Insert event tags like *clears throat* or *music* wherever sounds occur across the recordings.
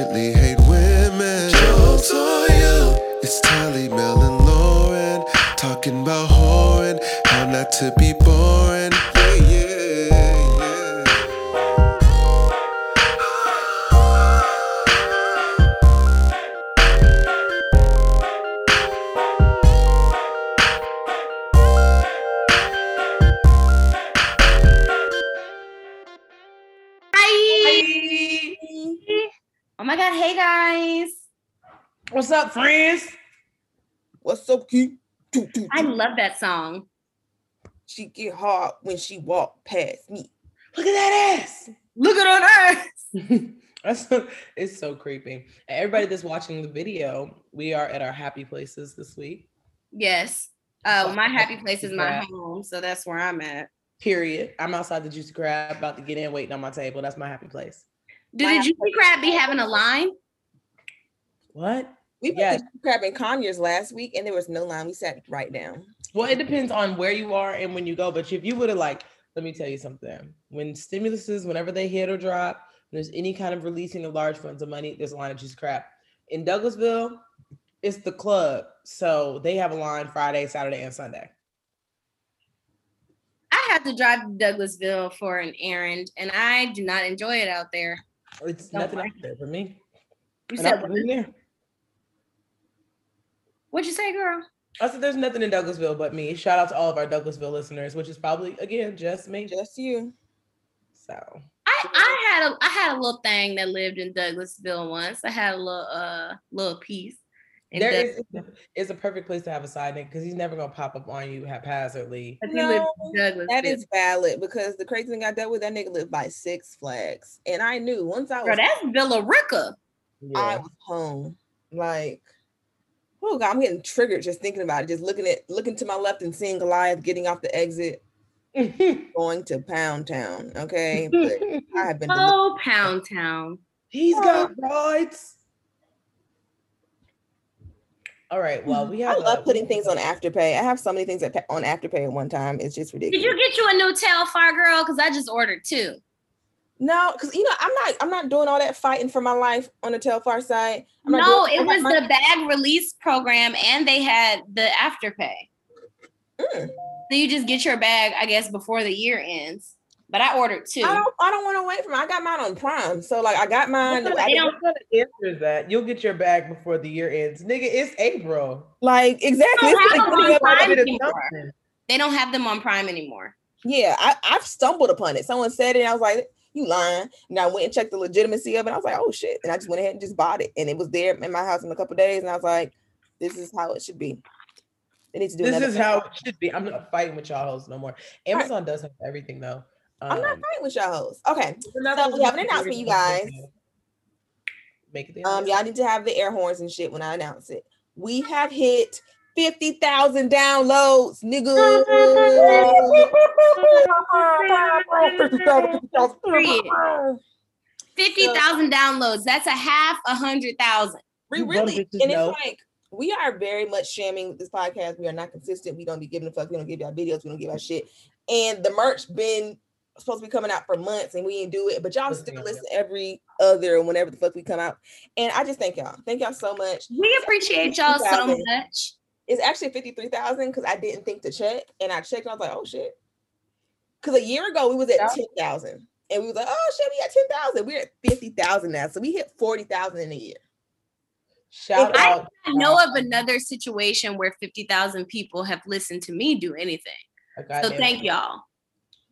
secretly hate women, jokes on you. It's Talley, Mel, and Lauren talking about whoring, how not to be boring. What's up, friends? What's up, Keith? Doo, doo, I love that song. She get hard when she walk past me. Look at that ass. Look at on earth. *laughs* That's so, it's so creepy. Everybody that's watching the video, we are at our happy places this week. Yes. Uh, my happy place is my home, so that's where I'm at. Period. I'm outside the juicy crab, about to get in, waiting on my table. That's my happy place. Did My the happy Juicy Crab be having a line? What? We put Yes. the crab in Conyers last week, and there was no line. We sat right down. Well, it depends on where you are and when you go. But if you would have like, let me tell you something. When stimuluses, whenever they hit or drop, there's any kind of releasing of large funds of money, there's a line of Juicy Crab. In Douglasville, it's the club. So they have a line Friday, Saturday, and Sunday. I have to drive to Douglasville for an errand, and I do not enjoy it out there. It's Don't nothing like out there for me. You And I said put it in there. What'd you say, girl? I said there's nothing in Douglasville but me. Shout out to all of our Douglasville listeners, which is probably again just me. Just you. So I, I had a I had a little thing that lived in Douglasville once. I had a little uh little piece. in there Doug- is it's a perfect place to have a side nigga because he's never gonna pop up on you haphazardly. but he lived in Douglasville. That is valid because the crazy thing I dealt with, that nigga lived by Six Flags. And I knew once I Bro, was that's Villa Rica. I was home. Like, oh god, I'm getting triggered just thinking about it. Just looking at looking to my left and seeing Goliath getting off the exit, *laughs* going to Pound Town. Okay. *laughs* But I have been deli- Oh, Pound Town. He's got rights. All right. Well, we have. I love uh, putting things on Afterpay. I have so many things at, pa- on Afterpay at one time. It's just ridiculous. Did ridiculous. you get you a new tail, Telfar girl? Because I just ordered two. No, because you know I'm not I'm not doing all that fighting for my life on the Telfar side. I'm No, doing- it was my- the bag release program, and they had the afterpay. Mm. So you just get your bag, I guess, before the year ends. But I ordered two. I don't I don't want to wait for mine. I got mine on Prime, so like I got mine. What I kind didn't- of- what kind of answer is that? You'll get your bag before the year ends, nigga. It's April. like exactly. They don't have like them on Prime anymore. They don't have them on Prime anymore. Yeah, I, I've stumbled upon it. Someone said it, and I was like, "You lying?" And I went and checked the legitimacy of it. I was like, "Oh shit!" And I just went ahead and just bought it, and it was there in my house in a couple days. And I was like, "This is how it should be." They need to do. This is how it should be. I'm not fighting with y'all hoes no more. Amazon does have everything though. I'm not Um, fighting with y'all hoes. Okay, so we have an announcement, you guys. Make it the um, y'all need to have the air horns and shit when I announce it. We have hit fifty thousand downloads, nigga. Fifty thousand downloads. That's a half a hundred thousand. We really, and know. it's like we are very much shamming this podcast. We are not consistent. We don't be giving a fuck. We don't give y'all videos. We don't give y'all shit. And the merch been supposed to be coming out for months, and we didn't do it. But y'all still yeah. listen every other whenever the fuck we come out. And I just thank y'all. Thank y'all so much. We appreciate y'all so much. It's actually fifty three thousand because I didn't think to check, and I checked. And I was like, oh shit. Because a year ago we was at Yeah. ten thousand, and we was like, oh shit, we at ten thousand. We're at fifty thousand now, so we hit forty thousand in a year. Shout I- out. I know of another situation where fifty thousand people have listened to me do anything. So thank y'all.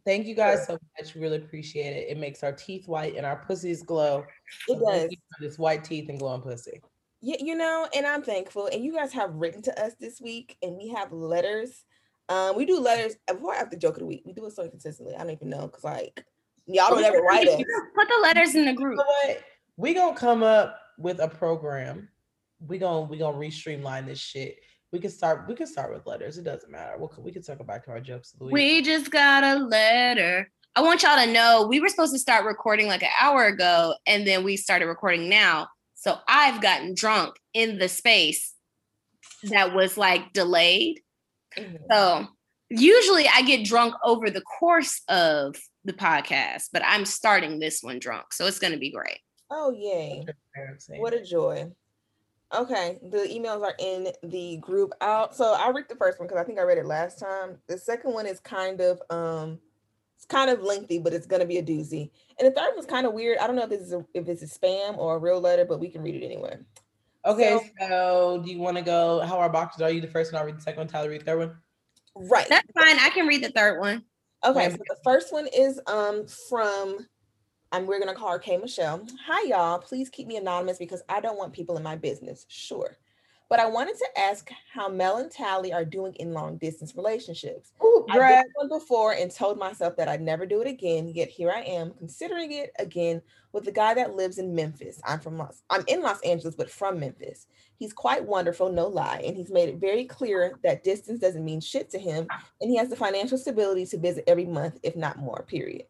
Thank you guys so much. Really appreciate it. It makes our teeth white and our pussies glow. It does. This white teeth and glowing pussy. Yeah, you know, and I'm thankful. And you guys have written to us this week, and we have letters. Um, we do letters before I have the joke of the week. We do it so consistently. I don't even know because like y'all don't ever write us. Put the letters in the You group. know what? We gonna come up with a program. We gonna we gonna re-streamline this shit. We can start. We can start with letters. It doesn't matter. We'll, we can circle back to our jokes. of the week. We just got a letter. I want y'all to know we were supposed to start recording like an hour ago, and then we started recording now. So I've gotten drunk in the space that was like delayed. Mhm. So usually I get drunk over the course of the podcast, but I'm starting this one drunk. So it's going to be great. Oh, yay. What a joy. Okay, the emails are in the group out. So I'll read the first one because I think I read it last time. The second one is kind of um it's kind of lengthy, but it's gonna be a doozy. And the third one's kind of weird. I don't know if this is a, if it's a spam or a real letter, but we can read it anyway. Okay, So- so, do you want to go? How our boxes are you the first one? I'll read the second one. Tyler, read the third one. Right. That's fine. I can read the third one. Okay, so the first one is um from and we're gonna call her K Michelle. Hi y'all, please keep me anonymous because I don't want people in my business. Sure. But I wanted to ask how Mel and Talley are doing in long distance relationships. Ooh, I've done one before and told myself that I'd never do it again. Yet here I am, considering it again with the guy that lives in Memphis. I'm from Los, I'm in Los Angeles, but from Memphis. He's quite wonderful, no lie, and he's made it very clear that distance doesn't mean shit to him, and he has the financial stability to visit every month, if not more. Period.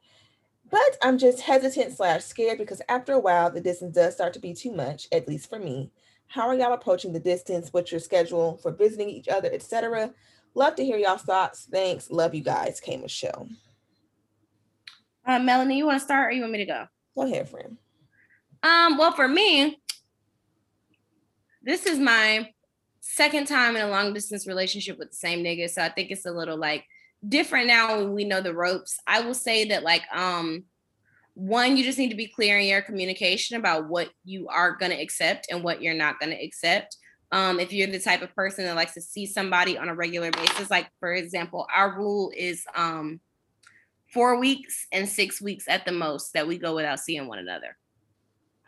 But I'm just hesitant slash scared because after a while, the distance does start to be too much, at least for me. How are y'all approaching the distance? What's your schedule for visiting each other, etc.? Love to hear y'all's thoughts. Thanks. Love you guys. K Michelle. Uh, Melanie, you want to start or you want me to go? Go ahead, friend. Um, well, for me, this is my second time in a long distance relationship with the same nigga. So I think it's a little like different now when we know the ropes. I will say that like um one, you just need to be clear in your communication about what you are gonna accept and what you're not gonna accept. Um, if you're the type of person that likes to see somebody on a regular basis, like for example, our rule is um four weeks and six weeks at the most that we go without seeing one another.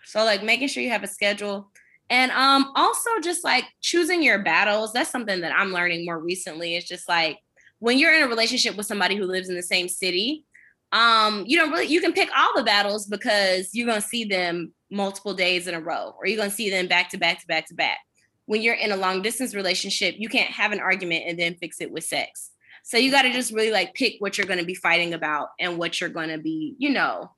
So like making sure you have a schedule and um also just like choosing your battles. That's something that I'm learning more recently. It's just like when you're in a relationship with somebody who lives in the same city, um you don't really you can pick all the battles because you're to see them multiple days in a row or you're to see them back to back to back to back. When you're in a long distance relationship, you can't have an argument and then fix it with sex. So you got to just really like pick what you're to be fighting about and what you're to be, you know,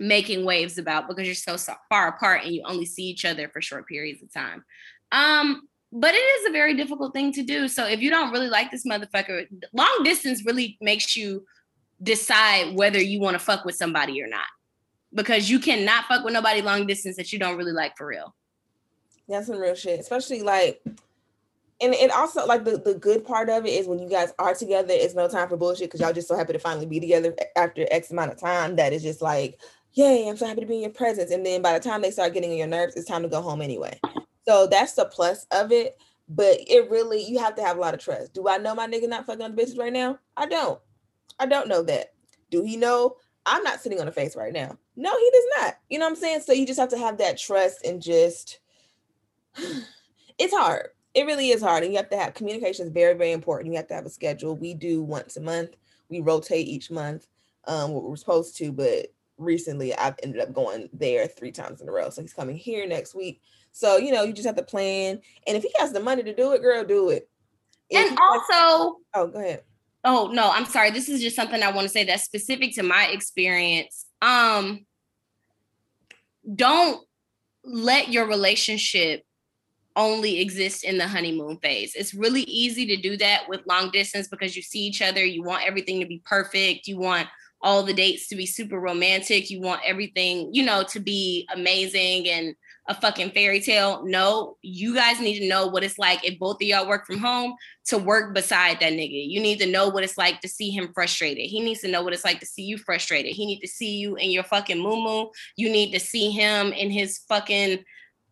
making waves about because you're so, so far apart and you only see each other for short periods of time. Um, but it is a very difficult thing to do. So if you don't really like this motherfucker, long distance really makes you decide whether you want to fuck with somebody or not. Because you cannot fuck with nobody long distance that you don't really like for real. That's some real shit, especially like, and it also like the, the good part of it is when you guys are together, it's no time for bullshit because y'all just so happy to finally be together after X amount of time that is just like, yay, I'm so happy to be in your presence. And then by the time they start getting on your nerves, it's time to go home anyway. So that's the plus of it. But it really, you have to have a lot of trust. Do I know my nigga not fucking on the bitches right now? I don't. I don't know that. Do he know I'm not sitting on the face right now? No, he does not. You know what I'm saying? So you just have to have that trust and just *sighs* it's hard. It really is hard. And you have to have communication is very, very important. You have to have a schedule. We do once a month. We rotate each month. Um, what we're supposed to, but recently I've ended up going there three times in a row. So he's coming here next week. So you know, you just have to plan. And if he has the money to do it, girl, do it. If And also, oh, go ahead. Oh no, I'm sorry. This is just something I want to say that's specific to my experience. Um don't let your relationship only exist in the honeymoon phase. It's really easy to do that with long distance because you see each other, you want everything to be perfect, you want all the dates to be super romantic, you want everything, you know, to be amazing and a fucking fairy tale. No, you guys need to know what it's like if both of y'all work from home to work beside that nigga. You need to know what it's like to see him frustrated. He needs to know what it's like to see you frustrated. He need to see you in your fucking moo You need to see him in his fucking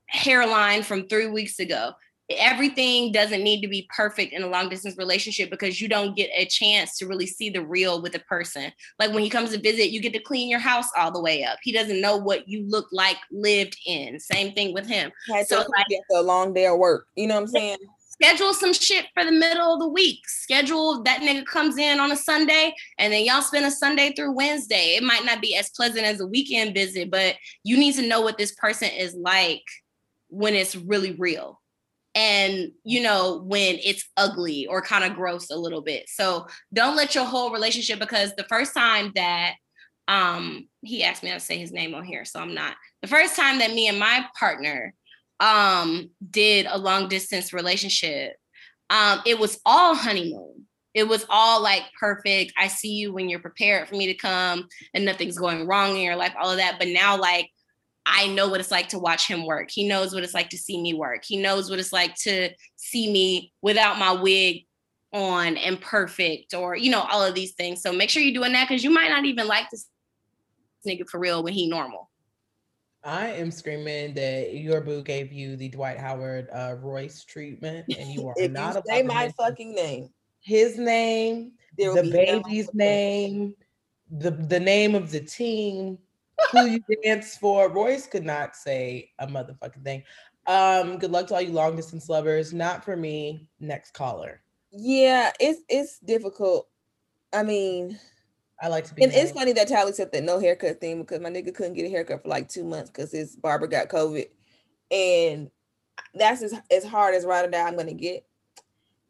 hairline from three weeks ago. Everything doesn't need to be perfect in a long distance relationship because you don't get a chance to really see the real with a person. Like when he comes to visit, you get to clean your house all the way up. He doesn't know what you look like lived in. Same thing with him Had So, like, a long day of work. You know what I'm saying? schedule some shit for the middle of the week. Schedule that nigga comes in on a Sunday and then y'all spend a Sunday through Wednesday. It might not be as pleasant as a weekend visit, but you need to know what this person is like when it's really real. And you know, when it's ugly or kind of gross a little bit. So don't let your whole relationship because the first time that um he asked me to say his name on here, so I'm not. The first time that me and my partner um did a long distance relationship um it was all honeymoon It was all like perfect. I see you when you're prepared for me to come and nothing's going wrong in your life, all of that. But now, like, I know what it's like to watch him work. He knows what it's like to see me work. He knows what it's like to see me without my wig on and perfect or, you know, all of these things. So make sure you're doing that because you might not even like this nigga for real when he normal. I am screaming that your boo gave you the Dwight Howard uh, Royce treatment, and you are *laughs* if not you say my mention fucking name, his name, there the baby's name, the the name of the team, who you dance for. Royce could not say a motherfucking thing. Um, good luck to all you long distance lovers. Not for me. Next caller. Yeah, it's it's difficult. I mean, I like to be. and it's funny that Talley said that no haircut thing because my nigga couldn't get a haircut for like two months because his barber got COVID, and that's as as hard as right now I'm gonna get.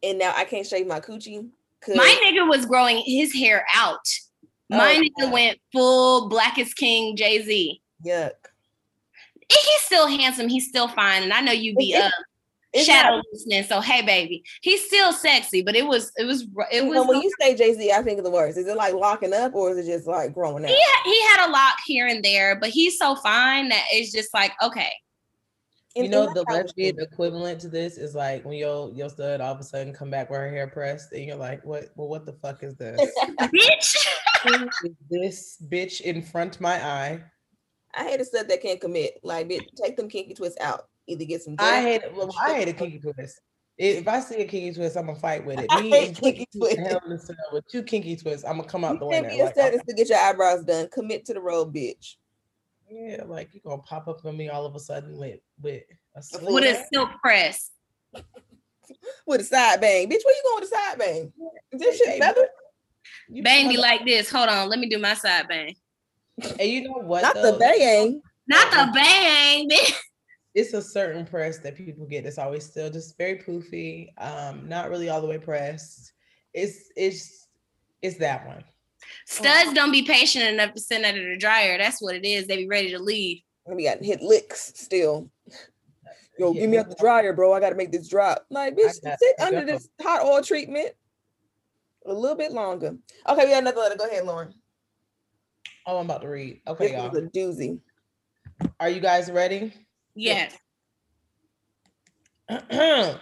And now I can't shave my coochie. My nigga was growing his hair out. My Oh, nigga God. went full blackest king Jay Z. yuck. He's still handsome. He's still fine. And I know you be It- uh It's shadow not- listening. So hey, baby, he's still sexy. But it was it was it was know, when you say Jay Z, I think of the worst. Is it like locking up or is it just like growing out? he had, he had a lock here and there, but he's so fine that it's just like okay. You And- know and the that's lesbian equivalent to this is like when your your stud all of a sudden come back with her hair pressed, and you're like, "What? Well, what the fuck is this? *laughs* Bitch. Who is this bitch in front my eye?" I hate a stud that can't commit. Like, bitch, take them kinky twists out. Either get some. I dick- hate well, I hate a kinky *laughs* twist. If I see a kinky twist, I'm gonna fight with it. I Me hate and kinky Quincy twists. Hell in the Cell with two kinky twists, I'm gonna come out the You winner. can't be a Like, stud I'm- to get your eyebrows done. Commit to the role, bitch. yeah, like you're gonna pop up on me all of a sudden with with a full With a silk press. *laughs* With a side bang, bitch. Where you going with a side bang? Is this shit Hey, feather? You Bang me like this. Hold on. Let me do my side bang. And you know what? Not though? the bang. Not the bang, *laughs* it's a certain press that people get that's always still just very poofy, um, not really all the way pressed. It's it's it's that one. Studs don't be patient enough to send under the dryer. That's what it is. They be ready to leave. And we got hit licks still. Yo, Yeah, give me out the dryer, bro. I gotta make this drop. Like, bitch, sit under this hot oil treatment a little bit longer. Okay, we got another letter. Go ahead, Lauren. Oh, I'm about to read. Okay, This y'all. was a doozy. Are you guys ready? Yes. *clears throat*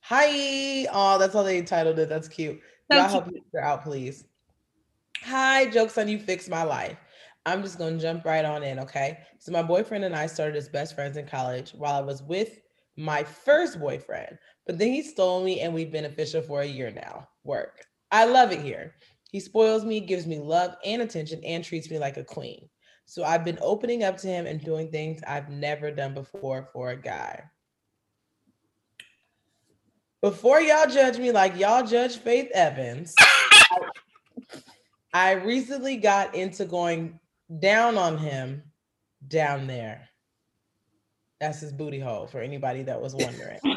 Hi. Oh, that's how they titled it. That's cute. So Y'all cute. help me figure out, please. Hi, jokes on you fix my life. I'm just gonna jump right on in, okay? So my boyfriend and I started as best friends in college while I was with my first boyfriend, but then he stole me and we've been official for a year now. Work. I love it here. He spoils me, gives me love and attention, and treats me like a queen. So I've been opening up to him and doing things I've never done before for a guy. Before y'all judge me like y'all judge Faith Evans, I, recently got into going down on him down there. That's his booty hole for anybody that was wondering. *laughs*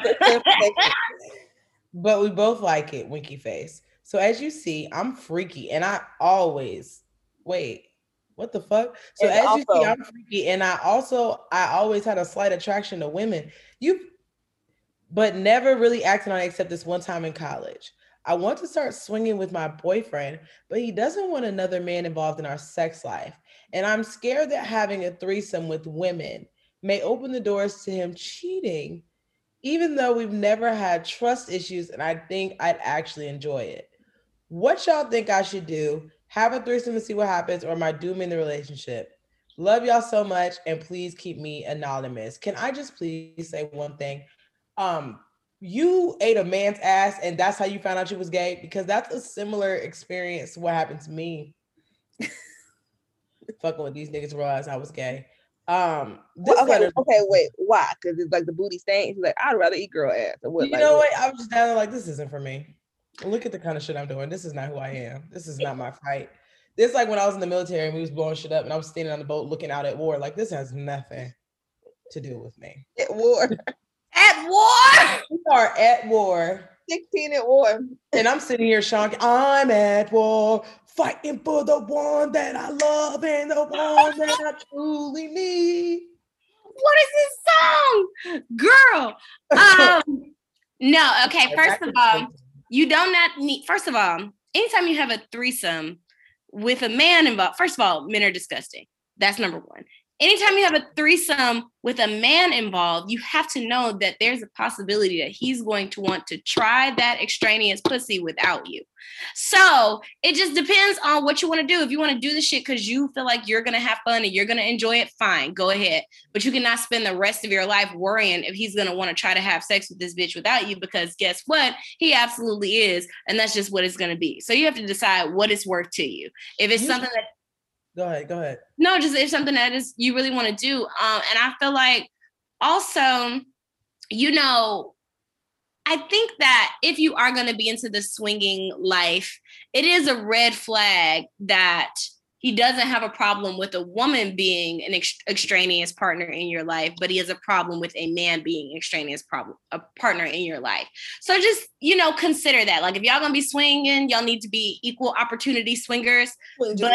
but we both like it, winky face. So as you see, I'm freaky and I always wait. What the fuck? So And as you see, I'm freaky and I also I always had a slight attraction to women. You but never really acted on it except this one time in college. I want to start swinging with my boyfriend, but he doesn't want another man involved in our sex life. And I'm scared that having a threesome with women may open the doors to him cheating, even though we've never had trust issues. And I think I'd actually enjoy it. What y'all think I should do? Have a threesome and see what happens, or am I dooming the relationship? Love y'all so much, and please keep me anonymous. Can I just please say one thing? Um, you ate a man's ass, and that's how you found out you was gay, because that's a similar experience what happened to me. *laughs* Fucking with these niggas realized I was gay. Um, this okay, letter- okay, wait. Why? Because it's like the booty stain. He's like, I'd rather eat girl ass. What? you like, know what? what? I was just down there like, this isn't for me. Look at the kind of shit I'm doing. This is not who I am. This is not my fight. This like when I was in the military and we was blowing shit up and I was standing on the boat looking out at war. Like this has nothing to do with me. At war. *laughs* At war. We are at war. 16 at war. And I'm sitting here, Sean. I'm at war, fighting for the one that I love and the one that I truly need. What is this song? Girl. Um No, okay. First of all, you don't not need. First of all, anytime you have a threesome with a man involved, first of all, men are disgusting. That's number one. Anytime you have a threesome with a man involved, you have to know that there's a possibility that he's going to want to try that extraneous pussy without you. So it just depends on what you want to do. If you want to do the shit because you feel like you're gonna have fun and you're gonna enjoy it, fine, go ahead. But you cannot spend the rest of your life worrying if he's gonna want to try to have sex with this bitch without you, because guess what? He absolutely is, and that's just what it's gonna be. So you have to decide what it's worth to you. If it's something that Go ahead. Go ahead. no, just it's something that is you really want to do. Um, and I feel like also, you know, I think that if you are going to be into the swinging life, it is a red flag that he doesn't have a problem with a woman being an ex- extraneous partner in your life, but he has a problem with a man being extraneous problem a partner in your life. So just you know consider that. Like if y'all gonna be swinging, y'all need to be equal opportunity swingers. But-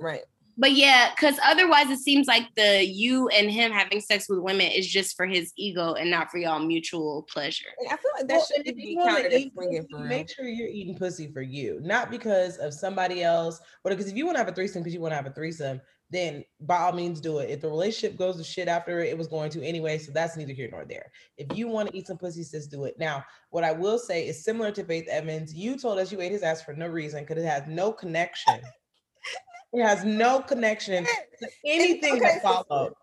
right? But yeah, because otherwise it seems like the you and him having sex with women is just for his ego and not for y'all mutual pleasure. And I feel like that Well, should and if be counted as swinging for. Make sure you're eating pussy for you, not because of somebody else. But because if you want to have a threesome because you want to have a threesome, then by all means do it. If the relationship goes to shit after it, it was going to anyway. So that's neither here nor there. If you want to eat some pussy, sis, do it. Now, what I will say is similar to Faith Evans. You told us you ate his ass for no reason because it has no connection. It has no connection to anything okay, that followed.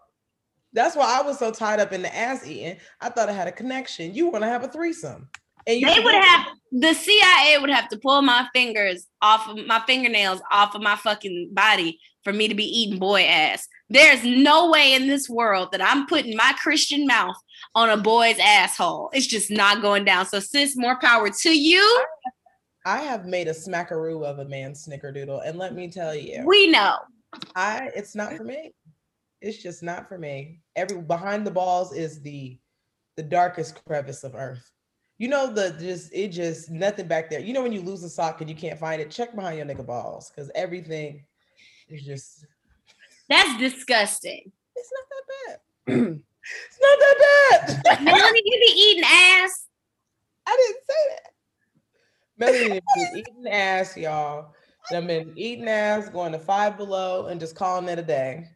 That's why I was so tied up in the ass eating. I thought it had a connection. You want to have a threesome. And you They would have the CIA would have to pull my fingers off of my fingernails off of my fucking body for me to be eating boy ass. There's no way in this world that I'm putting my Christian mouth on a boy's asshole. It's just not going down. So sis, more power to you. I have made a smackaroo of a man's snickerdoodle, and let me tell you, We know. I it's not for me. It's just not for me. Every behind the balls is the the darkest crevice of earth. You know the just it just nothing back there. You know when you lose a sock and you can't find it, check behind your nigga balls because everything is just That's disgusting. It's not that bad. *clears throat* it's not that bad. Melanie, you be eating ass. I didn't say that. Melanie been eating ass, y'all. I've been eating ass, going to five below, and just calling it a day.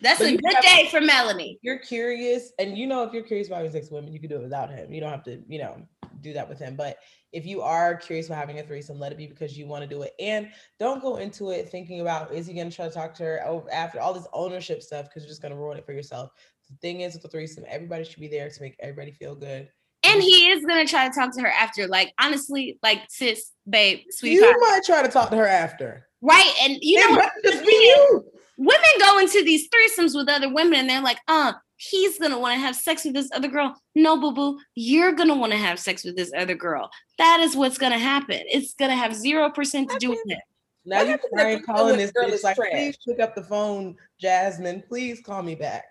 That's But a good have- day for Melanie. you're curious, and you know, if you're curious about having sex with women, you can do it without him. You don't have to, you know, do that with him. But if you are curious about having a threesome, let it be because you want to do it. And don't go into it thinking about is he going to try to talk to her oh, after all this ownership stuff because you're just going to ruin it for yourself. The thing is, with the threesome, everybody should be there to make everybody feel good. And he is gonna try to talk to her after. Like, honestly, like sis, babe, sweetie You pie. might try to talk to her after. Right. And you It know might just the be you. women go into these threesomes with other women and they're like, uh, he's gonna want to have sex with this other girl. No, boo boo, you're gonna want to have sex with this other girl. That is what's gonna happen. It's gonna have zero percent to do with it. Now What you happens if crying, the calling girl this is bitch like, trash? please pick up the phone, Jasmine. Please call me back.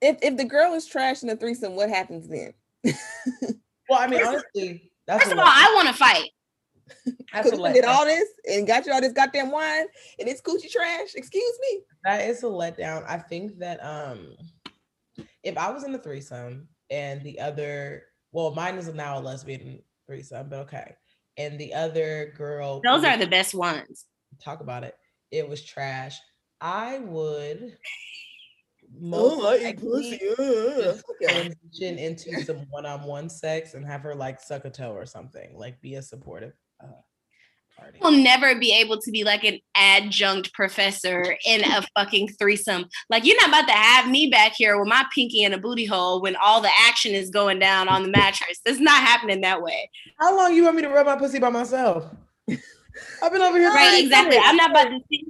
If if the girl is trash in a threesome, what happens then? Well, I mean, honestly, that's First of all, I want to fight. that's a Because we did all this and got you all this goddamn wine and it's coochie trash. Excuse me. That is a letdown. I think that um if I was in a threesome and the other well, mine is now a lesbian threesome, but okay. And the other girl Those are the best ones. talk about it. It was trash. I would Most I eat likely pussy. Uh, just transition into some one-on-one sex and have her like suck a toe or something, like be a supportive uh, party. Will never be able to be like an adjunct professor in a fucking threesome. Like you're not about to have me back here with my pinky in a booty hole when all the action is going down on the mattress. It's not happening that way. How long you want me to rub my pussy by myself? *laughs* I've been over here. Right, 30 exactly. minutes. I'm not about to see.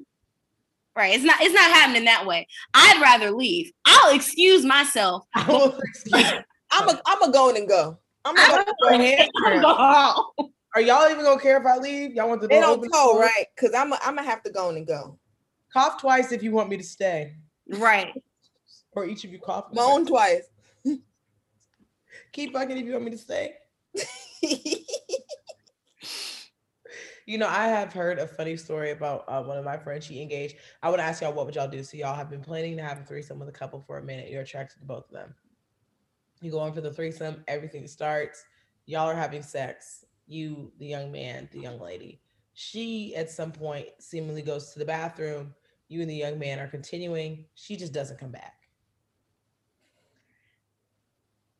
Right, it's not. It's not happening that way. I'd rather leave. I'll excuse myself. I will excuse- I'm a I'm a go and go. I'm I gonna don't go. know, hand I'll cramp. go. Are y'all even gonna care if I leave? Y'all want the They door don't open? go right because I'm a, I'm gonna have to go in and go. Cough twice if you want me to stay, Right. or each of you cough. Moan twice. Keep fucking if you want me to stay. *laughs* You know, I have heard a funny story about uh, one of my friends. She engaged. I would ask y'all, what would y'all do? So y'all have been planning to have a threesome with a couple for a minute. You're attracted to both of them. You go on for the threesome, everything starts. Y'all are having sex. You, the young man, the young lady. She, at some point, seemingly goes to the bathroom. You and the young man are continuing. She just doesn't come back.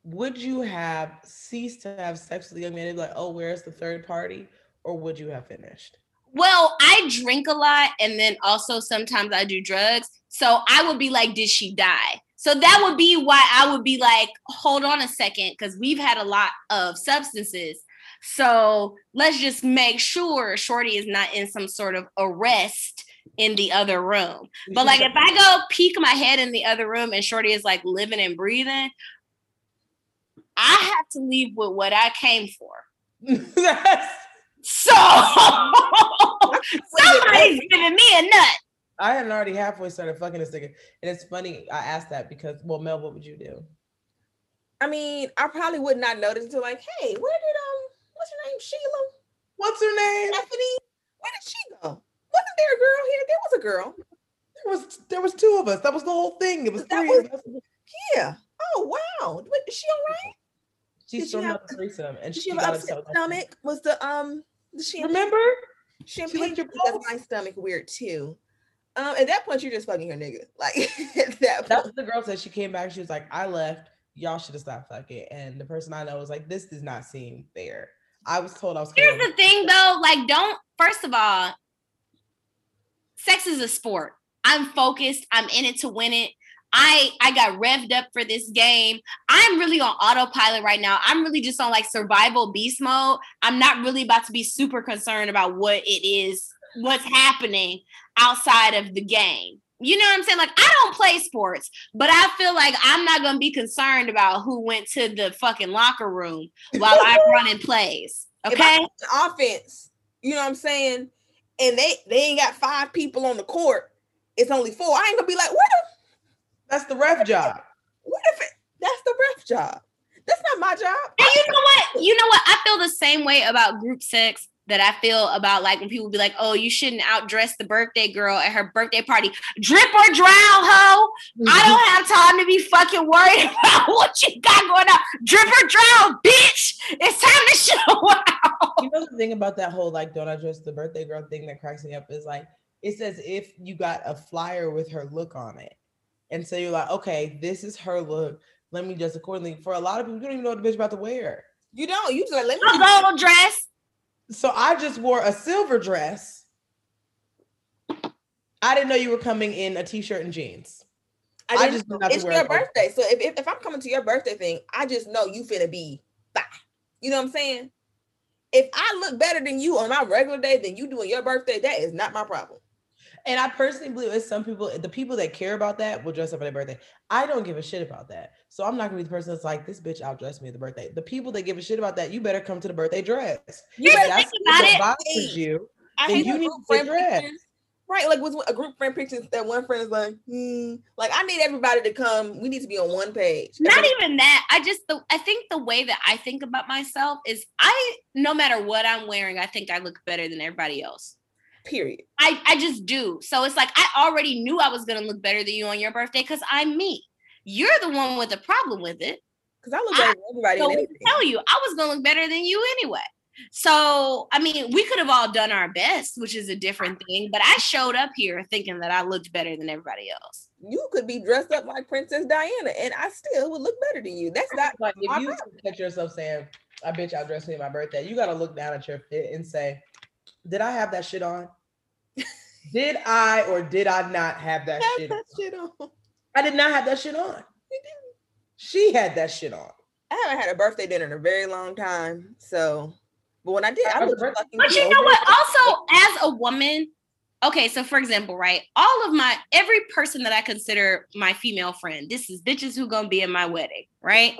Would you have ceased to have sex with the young man and be like, oh, where's the third party? Or would you have finished? Well, I drink a lot and then also sometimes I do drugs. So I would be like, did she die? So that would be why I would be like, hold on a second, because we've had a lot of substances. So let's just make sure Shorty is not in some sort of arrest in the other room. But like if I go peek my head in the other room and Shorty is like living and breathing, I have to leave with what I came for. *laughs* so *laughs* somebody's giving me a nut. I had already halfway started fucking this nigga. And it's funny, I asked that because, well, Mel, what would you do? I mean, I probably would not notice until like, hey, where did um, what's her name? Sheila. What's her name? Stephanie. Where did she go? Wasn't there a girl here? There was a girl. There was there was two of us. That was the whole thing. It was That three was- of us. Yeah. Oh wow. Wait, Is she all right? She did she stormed have- out the threesome and Did she she have got an upset. upset stomach? Was the um the champagne Remember? champagne licked your my stomach weird too. Um, at that point, you're just fucking her nigga. *laughs* Like at that That's point. what the girl said. She came back. She was like, I left. Y'all should have stopped fucking. And the person I know was like, this does not seem fair. I was told I was Here's the thing though, like don't first of all, sex is a sport. I'm focused, I'm in it to win it. I I got revved up for this game. I'm really on autopilot right now. I'm really just on like survival beast mode. I'm not really about to be super concerned about what it is, what's happening outside of the game. You know what I'm saying? Like I don't play sports, but I feel like I'm not gonna be concerned about who went to the fucking locker room while I'm *laughs* running plays. Okay. Offense, you know what I'm saying? And they they ain't got five people on the court. It's only four. I ain't gonna be like, what if That's the ref job. what if it, that's the ref job? That's not my job. And you know what? You know what? I feel the same way about group sex that I feel about like when people be like, "Oh, you shouldn't outdress the birthday girl at her birthday party." Drip or drown, hoe. I don't have time to be fucking worried *laughs* about what you got going on. Drip or drown, bitch. It's time to show out. you know the thing about that whole like don't address the birthday girl thing that cracks me up is like it's as if you got a flyer with her look on it. And so you're like, okay, this is her look. Let me just accordingly. For a lot of people, you don't even know what the bitch about to wear. You don't. You just like let me. A gold dress. So I just wore a silver dress. I didn't know you were coming in a t-shirt and jeans. I didn't just know. did not to it's wear your a gold birthday. So if, if if I'm coming to your birthday thing, I just know you finna be fine. You know what I'm saying? If I look better than you on my regular day than you do on your birthday, that is not my problem. And I personally believe it's some people, the people that care about that will dress up for their birthday. I don't give a shit about that. So I'm not gonna be the person that's like, this bitch outdressed me at the birthday. The people that give a shit about that, you better come to the birthday dress. Here's the That's thing about it. bothers you. I Then hate you need group to friend dress. pictures. Right, like with a group friend pictures that one friend is like, hmm. like I need everybody to come. We need to be on one page. Not even that. I just the I think the way that I think about myself is I no matter what I'm wearing, I think I look better than everybody else. Period. I, I just do. So it's like I already knew I was gonna look better than you on your birthday because I'm me. You're the one with the problem with it. Because I look better than everybody. So in we tell you, I was gonna look better than you anyway. So I mean, we could have all done our best, which is a different thing. But I showed up here thinking that I looked better than everybody else. You could be dressed up like Princess Diana, and I still would look better than you. That's not Like if you problem. catch yourself saying, I bitch outdressed me my birthday, you gotta look down at your fit and say, Did I have that shit on? did I or did I not have that Have shit that on? shit on. I did not have that shit on. She had that shit on. I haven't had a birthday dinner in a very long time. So, but when I did, I How's looked your fucking But you know what? Also, as a woman, okay, so for example, right, all of my every person that I consider my female friend, this is bitches who gonna be in my wedding, right?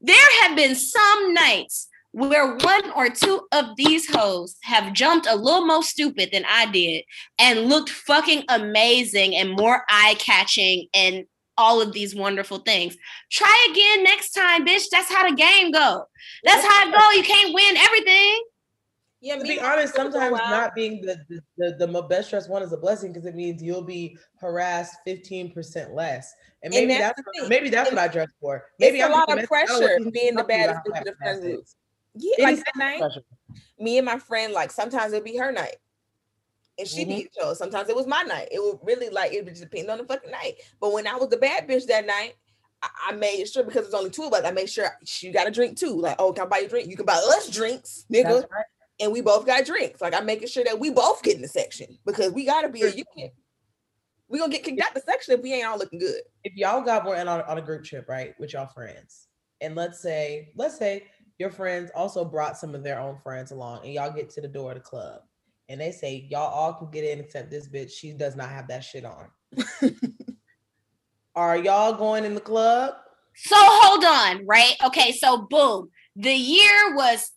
There have been some nights where one or two of these hoes have jumped a little more stupid than I did and looked fucking amazing and more eye-catching and all of these wonderful things. Try again next time, bitch. That's how the game go. That's how it go. You can't win everything. Yeah, To be honest, sometimes not being the the, the, the best dressed one is a blessing because it means you'll be harassed 15% less. And And maybe that's that's, what- maybe that's And what I dress for. it's Maybe a I'm lot of messed- I don't know what pressure being the talking about baddest how bitch of the fast friend that group. is. Yeah, It like that night, me and my friend, like sometimes it'd be her night. And she Mhm. did shows. Sometimes it was my night. It would really like it would just depend on the fucking night. But when I was the bad bitch that night, I, I made sure because there's only two of us, I made sure she got a drink too. Like, oh, can I buy you a drink? You can buy us drinks, nigga. Right. And we both got drinks. Like I'm making sure that we both get in the section because we gotta be a unit. We gonna get kicked out the section if we ain't all looking good. If y'all got went on, on a group trip, right, with y'all friends, and let's say, let's say your friends also brought some of their own friends along, and y'all get to the door of the club, and they say y'all all can get in except this bitch. She does not have that shit on. *laughs* Are y'all going in the club? So hold on, right? Okay, so boom. The year was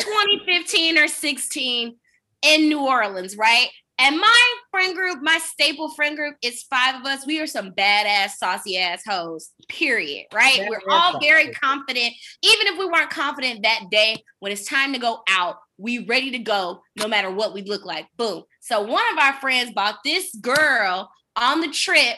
2015 or 16 in New Orleans, right? And my friend group, my staple friend group, is five of us. We are some badass, saucy ass hoes, period. Right? Badass We're all very confident. Even if we weren't confident that day, when it's time to go out, we ready to go no matter what we look like. Boom. So one of our friends bought this girl on the trip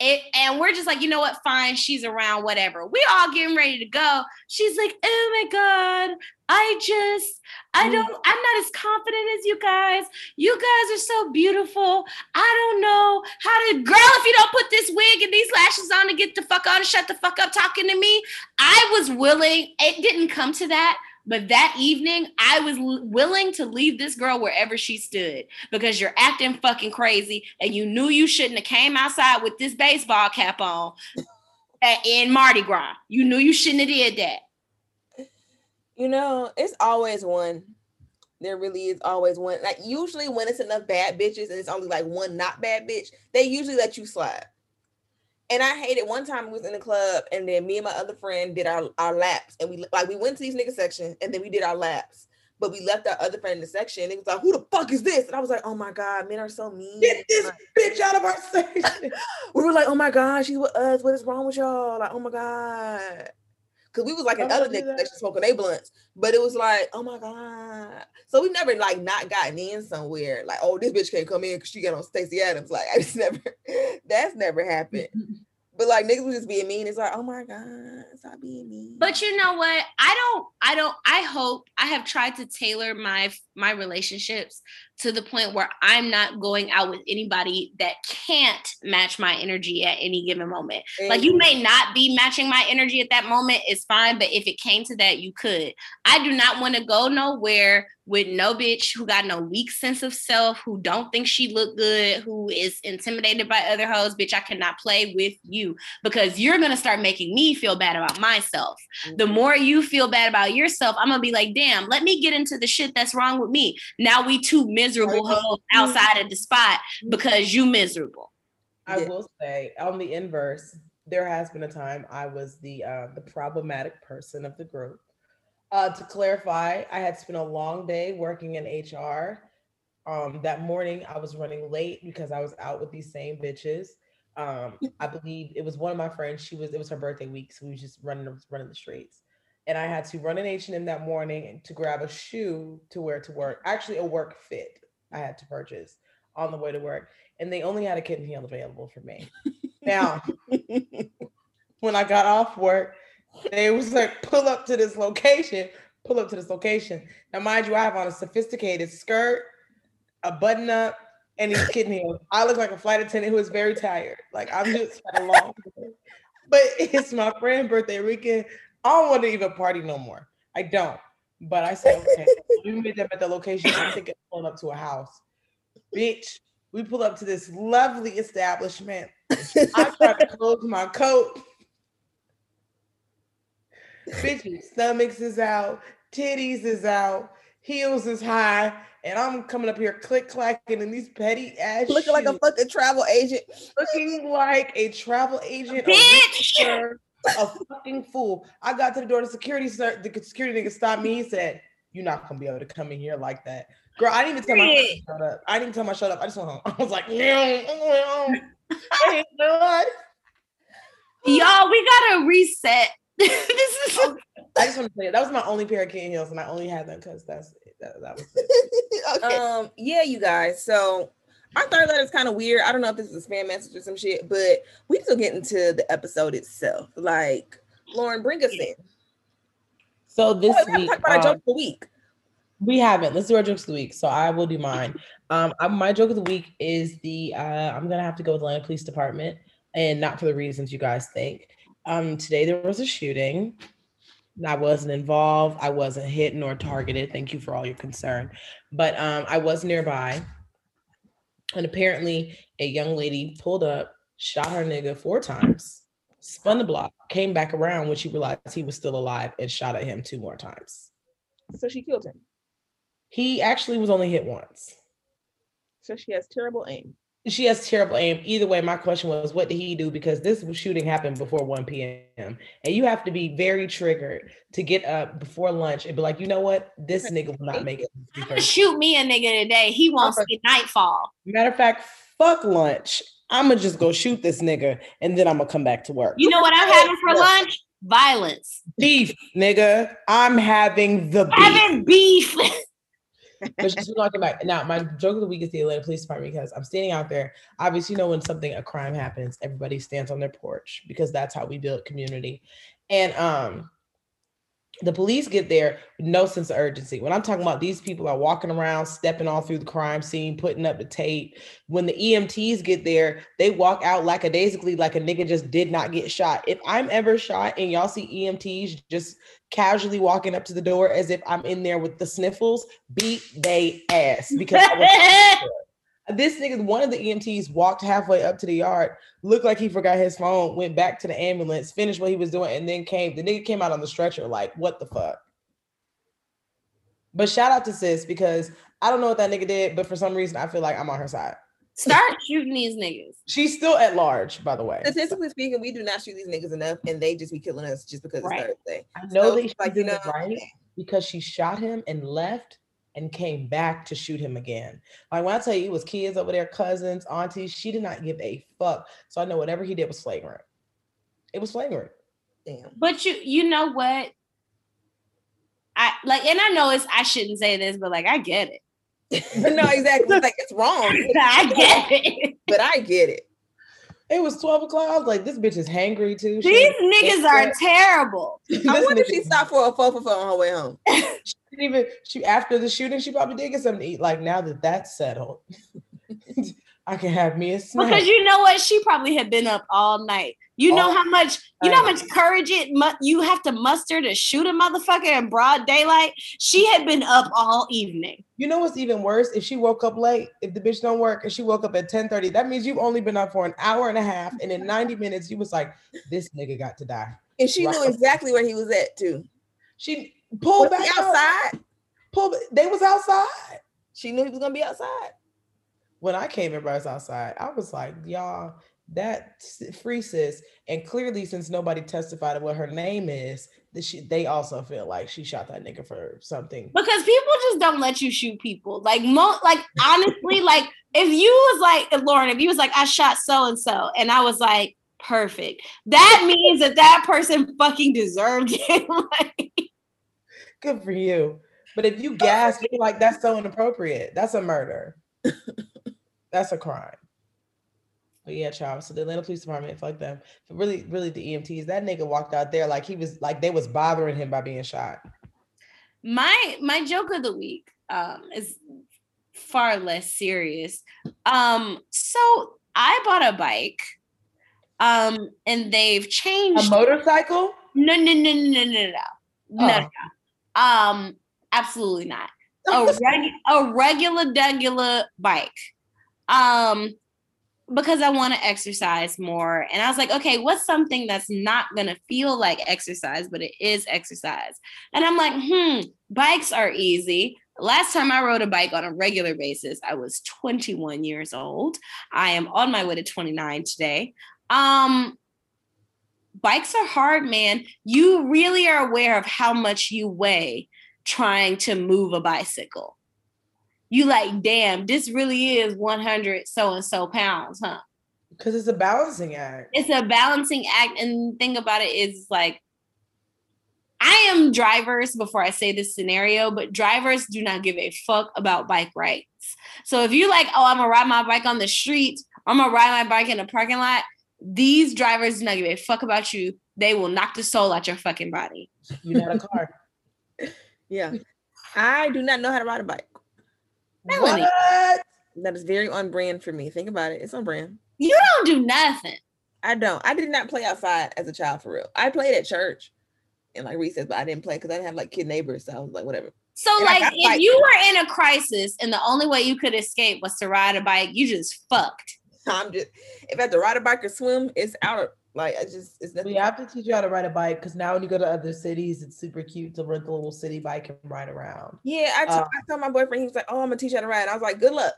it, and we're just like, you know what? Fine, she's around, whatever. We all getting ready to go. She's like, oh my God, I just, I Mm. don't, I'm not as confident as you guys. You guys are so beautiful. I don't know how to, girl, if you don't put this wig and these lashes on and get the fuck on and shut the fuck up talking to me. I was willing, it didn't come to that. But that evening, I was l- willing to leave this girl wherever she stood because you're acting fucking crazy and you knew you shouldn't have came outside with this baseball cap on *laughs* in Mardi Gras. You knew you shouldn't have did that. You know, it's always one. There really is always one. Like usually when it's enough bad bitches and it's only like one not bad bitch, they usually let you slide. And I hated one time we was in the club and then me and my other friend did our, our laps and we like we went to these nigga section and then we did our laps. But we left our other friend in the section and it was like, who the fuck is this? And I was like, oh my God, men are so mean. Get this Like, bitch out of our *laughs* section. *laughs* we were like, oh my God, she's with us. What is wrong with y'all? Like, oh my God. Cause we was like in other niggas that? smoking they blunts, but it was like, oh my God. So we never like not gotten in somewhere. Like, oh, this bitch can't come in because she got on Stacy Adams. Like, *laughs* I just never, that's never happened. *laughs* But like niggas was just being mean. It's like, oh my God, stop being mean. But you know what? I don't, I don't, I hope I have tried to tailor my my relationships to the point where I'm not going out with anybody that can't match my energy at any given moment. Like you may not be matching my energy at that moment, it's fine. But if it came to that, you could. I do not want to go nowhere with no bitch who got no weak sense of self, who don't think she look good, who is intimidated by other hoes. Bitch, I cannot play with you because you're gonna start making me feel bad about myself. The Mhm. more you feel bad about yourself, I'm gonna be like, damn, let me get into the shit that's wrong with me. Now we two miserable Right. hoes outside of the spot because you miserable. I Yeah. will say on the inverse, there has been a time I was the uh, the problematic person of the group. Uh, to clarify, I had spent a long day working in HR. Um, that morning, I was running late because I was out with these same bitches. Um, I believe it was one of my friends. She was it was her birthday week, so we was just running running the streets. And I had to run an H and M that morning to grab a shoe to wear to work. Actually, a work fit I had to purchase on the way to work, and they only had a kitten heel available for me. Now, *laughs* when I got off work, they was like, pull up to this location, pull up to this location. Now, mind you, I have on a sophisticated skirt, a button up, and these kitten heels. I look like a flight attendant who is very tired. Like I'm just had a long. But it's my friend's birthday weekend. I don't want to even party no more. I don't. But I said, okay, we meet them at the location. I'm thinking of pulling up to a house. Bitch, we pull up to this lovely establishment. I try to close my coat. Bitch, stomachs is out, titties is out, heels is high, and I'm coming up here click clacking in these petty ass Looking like a fucking travel agent. looking like a travel agent, a Bitch! realtor, a fucking fool. I got to the door, the security sir, the security nigga stopped me. He said, "You're not gonna be able to come in here like that." Girl, I didn't even tell my Period. friend to shut up. I didn't tell my shut up. I just went home. *laughs* I was like, no, I'm going home. I ain't done. Y'all, we gotta reset this is I just want to say that was my only pair of kitten heels, and I only had them because that's that, that was it. *laughs* okay. Um, yeah, you guys. So our third letter is kind of weird. I don't know if this is a spam message or some shit, but we still get into the episode itself. Like, Lauren, bring us in. So this Oh, we haven't week, talked about our um, joke of the week. We haven't. Let's do our jokes of the week. So I will do mine. Um, I- my joke of the week is the uh, I'm gonna have to go with Atlanta Police Department, and not for the reasons you guys think. Um, today there was a shooting. I wasn't involved. I wasn't hit nor targeted. Thank you for all your concern, but um, I was nearby, and apparently a young lady pulled up, shot her nigga four times, spun the block, came back around when she realized he was still alive, and shot at him two more times. So she killed him. He actually was only hit once. So she has terrible aim. She has terrible aim. Either way, my question was, what did he do? Because this shooting happened before 1 p.m. And you have to be very triggered to get up before lunch and be like, you know what? This nigga will not make it. I'ma shoot me a nigga today. He won't Papa. see nightfall. Matter of fact, fuck lunch. I'ma just go shoot this nigga and then I'm gonna come back to work. You know what I'm having for lunch? Violence. Beef, nigga. I'm having the beef. Having beef. *laughs* but she's talking about now. My joke of the week is the Atlanta Police Department because I'm standing out there. Obviously, you know when something a crime happens, everybody stands on their porch because that's how we build community. And um, the police get there no sense of urgency. When I'm talking about these people are walking around, stepping all through the crime scene, putting up the tape. When the EMTs get there, they walk out lackadaisically like a nigga just did not get shot. If I'm ever shot and y'all see EMTs just casually walking up to the door as if I'm in there with the sniffles, beat they ass because *laughs* this nigga, one of the EMTs walked halfway up to the yard, looked like he forgot his phone, went back to the ambulance, finished what he was doing, and then came. The nigga came out on the stretcher, like, what the fuck? But shout out to sis because I don't know what that nigga did, but for some reason I feel like I'm on her side. Start shooting these niggas. She's still at large, by the way. Statistically speaking, we do not shoot these niggas enough, and they just be killing us just because Right. it's Thursday. I know So, that she's like, you doing know, right because she shot him and left and came back to shoot him again. Like when I tell you it was kids over there, cousins, aunties, she did not give a fuck. So I know whatever he did was flagrant. It was flagrant. Damn. But you you know what? I like and I know it's I shouldn't say this, but like I get it. *laughs* no, exactly. Like it's wrong, *laughs* I get it. but I get it. It was 12 o'clock. I was like, this bitch is hangry too. She These didn't- niggas are *laughs* terrible. this I wonder if she stopped for a four for four on her way home. She didn't even she after the shooting, she probably did get something to eat. Like now that that's settled, *laughs* I can have me a snack. Because you know what? She probably had been up all night. You know how much you know how much courage it mu- you have to muster to shoot a motherfucker in broad daylight. She had been up all evening. You know what's even worse? If she woke up late, if the bitch don't work and she woke up at 10:30, that means you've only been up for an hour and a half. And in 90 minutes, you was like, this nigga got to die. And she Right. knew exactly where he was at too. She pulled Was back he out. outside? Pulled, they was outside. She knew he was gonna be outside. When I came in was outside, I was like, y'all, that s- free sis. And clearly, since nobody testified of what her name is, that she they also feel like she shot that nigga for something. Because people just don't let you shoot people. Like mo like honestly, *laughs* like if you was like Lauren, if you was like, I shot so and so, and I was like, perfect. That means that that person fucking deserved it. *laughs* Like, Good for you. But if you gasp, you're like, that's so inappropriate. That's a murder. that's a crime. But yeah, child. So the Atlanta Police Department, fuck them. But really, really the EMTs, that nigga walked out there like he was like they was bothering him by being shot. My my joke of the week um is far less serious. Um, so I bought a bike. Um, and they've changed a motorcycle? No, no, no, no, no, no. No, oh. no um absolutely not a, reg- a regular regular bike um because I want to exercise more. And I was like, okay, what's something that's not going to feel like exercise, but it is exercise? And I'm like, hmm, bikes are easy. Last time I rode a bike on a regular basis, I was 21 years old. I am on my way to 29 today. Um, bikes are hard, man. You really are aware of how much you weigh trying to move a bicycle you like, damn, this really is 100 so and so pounds, huh? Because it's a balancing act. It's a balancing act. And thing about it is like, I am drivers before I say this scenario, but drivers do not give a fuck about bike rides. So if you like, oh, I'm gonna ride my bike on the street, I'm gonna ride my bike in the parking lot. These drivers do not give a fuck about you. They will knock the soul out your fucking body. You're not a car. *laughs* Yeah. I do not know how to ride a bike. Melanie. What? That is very on brand for me. Think about it. It's on brand. You don't do nothing. I don't. I did not play outside as a child for real. I played at church and like recess, but I didn't play because I didn't have like kid neighbors. So I was like, whatever. So, And like, if bike. you were in a crisis and the only way you could escape was to ride a bike, you just fucked. *laughs* I'm just if I have to ride a bike or swim, it's out of like I just it's nothing. We have to teach you how to ride a bike because now when you go to other cities, it's super cute to rent a little city bike and ride around. Yeah, I, t- Uh, I told my boyfriend he was like, "Oh, I'm gonna teach you how to ride." And I was like, "Good luck.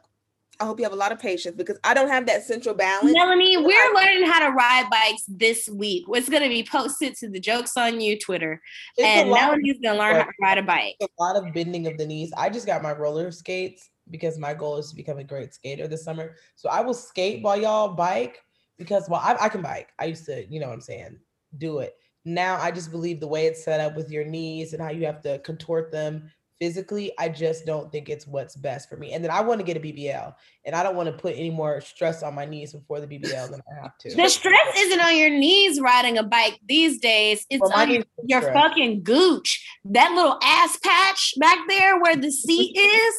I hope you have a lot of patience because I don't have that central balance." Melanie, Well, we're I- learning how to ride bikes this week. It's going to be posted to the Jokes on You Twitter. It's and Melanie's going to learn how to ride a bike. a lot of bending of the knees. I just got my roller skates because my goal is to become a great skater this summer. So I will skate while y'all bike because well, I, I can bike. I used to, you know what I'm saying, do it. Now I just believe the way it's set up with your knees and how you have to contort them physically, I just don't think it's what's best for me. And then I want to get a BBL and I don't want to put any more stress on my knees before the BBL than I have to. The stress isn't on your knees riding a bike these days. It's Well, on your, your fucking gooch. That little ass patch back there where the seat *laughs* is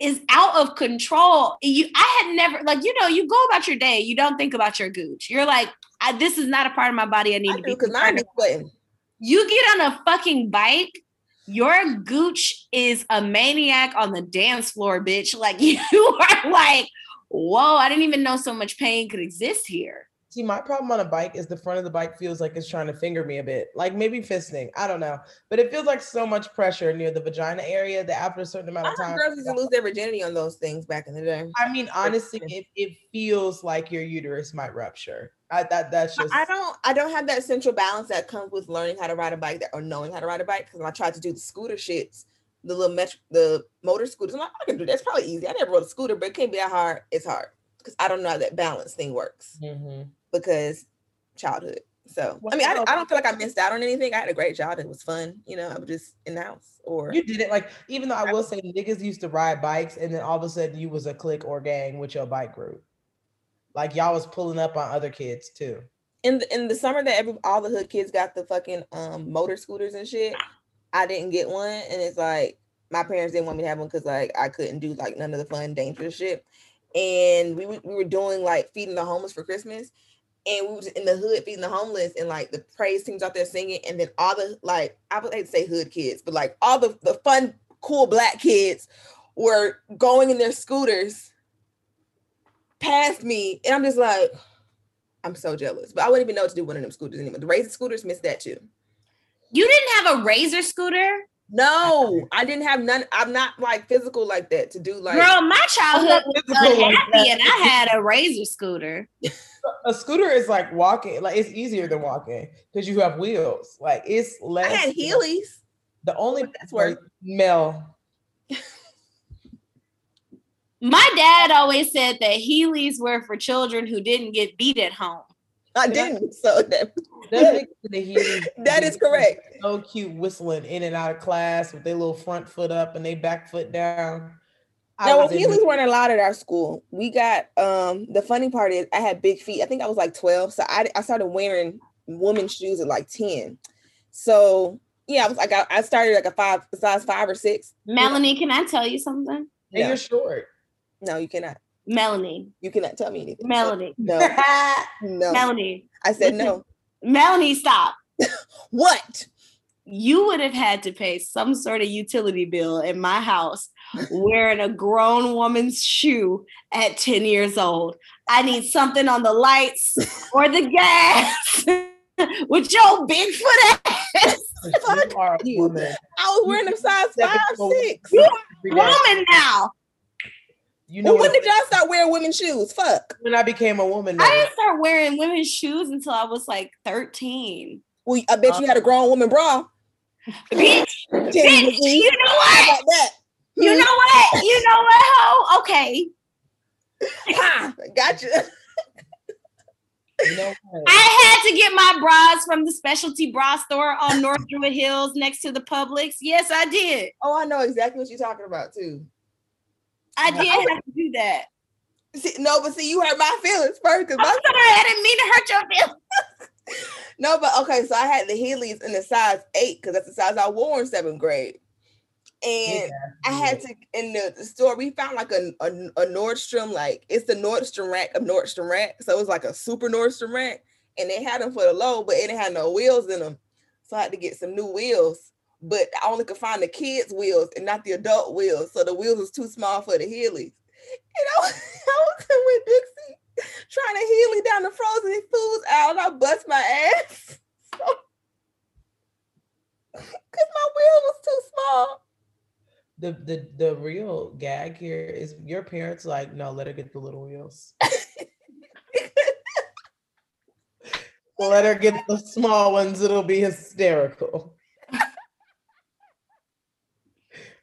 is out of control. You, I had never like you know you go about your day. You don't think about your gooch. You're like, I, this is not a part of my body. I need I to do be because be sweating. you get on a fucking bike, your gooch is a maniac on the dance floor, bitch. Like *laughs* you are like, whoa, I didn't even know so much pain could exist here. See, my problem on a bike is the front of the bike feels like it's trying to finger me a bit, like maybe fisting. I don't know, but it feels like so much pressure near the vagina area that after a certain amount of time, girls used to lose their virginity on those things back in the day. I mean, honestly, it, it feels like your uterus might rupture. I, that that's just I don't I don't have that central balance that comes with learning how to ride a bike that, or knowing how to ride a bike because I tried to do the scooter shits, the little metro, the motor scooters, I'm like, I can do that. It's probably easy. I never rode a scooter, but it can't be that hard. It's hard because I don't know how that balance thing works Mhm. Because childhood. So I mean, I. I don't feel like I missed out on anything. I had a great childhood. It was fun. You know, I was just in the house or You did it like even though I will say niggas used to ride bikes and then all of a sudden you was a clique or gang with your bike group. Like y'all was pulling up on other kids too. in the in the summer that every all the hood kids got the fucking um motor scooters and shit, I didn't get one, and it's like my parents didn't want me to have one because like I couldn't do like none of the fun dangerous shit, and we we were doing like feeding the homeless for Christmas, and we was in the hood feeding the homeless, and like the praise teams out there singing, and then all the like I would hate to say hood kids, but like all the the fun cool black kids were going in their scooters past me, and I'm just like. I'm so jealous, but I wouldn't even know what to do one of them scooters anymore. The razor scooters missed that too. You didn't have a razor scooter? No, I didn't have none. I'm not like physical like that to do like. Girl, my childhood *laughs* was physical like unhappy and I had a razor scooter. *laughs* A scooter is like walking, like it's easier than walking because you have wheels. Like it's less. I less. had Heelys. The only What that's worth. Mel. *laughs* My dad always said that Heelys were for children who didn't get beat at home. I Did I- didn't. So *laughs* that, That nigga in the Heelys *laughs* that is correct. So cute, whistling in and out of class with their little front foot up and their back foot down. I Now, was in Heelys weren't allowed at our school. We got um the funny part is I had big feet. I think I was like 12. So I, I started wearing women's shoes at like 10. So yeah, I was like I, I started like a five size five or six. Melanie, can I tell you something? And No, you're short. no, you cannot. Melanie, You cannot tell me anything. Melanie, No, *laughs* no. Melanie, I said no. Melanie, stop. *laughs* What? You would have had to pay some sort of utility bill in my house wearing a grown woman's shoe at 10 years old. I need something on the lights or the gas *laughs* with your Bigfoot ass. *laughs* you are a you. woman. I was wearing them size five, six. You woman now. You know Well, when did y'all start wearing women's shoes? Fuck. When I became a woman, I didn't start wearing women's shoes until I was like 13. Well, I bet you had a uh-huh. grown woman bra. Bitch, bitch, you know how what? about that? You know what? You know what, ho? Okay. Ha, *laughs* gotcha. You know what? I had to get my bras from the specialty bra store on *laughs* North Druid Hills next to the Publix. Yes, I did. Oh, I know exactly what you're talking about too. I Yeah. did oh. have to do that. See, no, but see, you hurt my feelings first. Cause I'm my, sorry, I didn't mean to hurt your feelings. *laughs* no, but okay, so I had the Heelys in the size eight because that's the size I wore in seventh grade. And I had to in the, the store. We found like a, a a Nordstrom, like it's the Nordstrom rack of Nordstrom rack. So it was like a super Nordstrom rack, and they had them for the low, but it didn't have no wheels in them. So I had to get some new wheels. But I only could find the kids' wheels and not the adult wheels. So the wheels was too small for the Heelys. And I was, *laughs* I was with Dixie trying to Heely down the frozen foods out, and I bust my ass. *laughs* Because my wheel was too small. The the the real gag here is your parents like no let her get the little wheels *laughs* let her get the small ones it'll be hysterical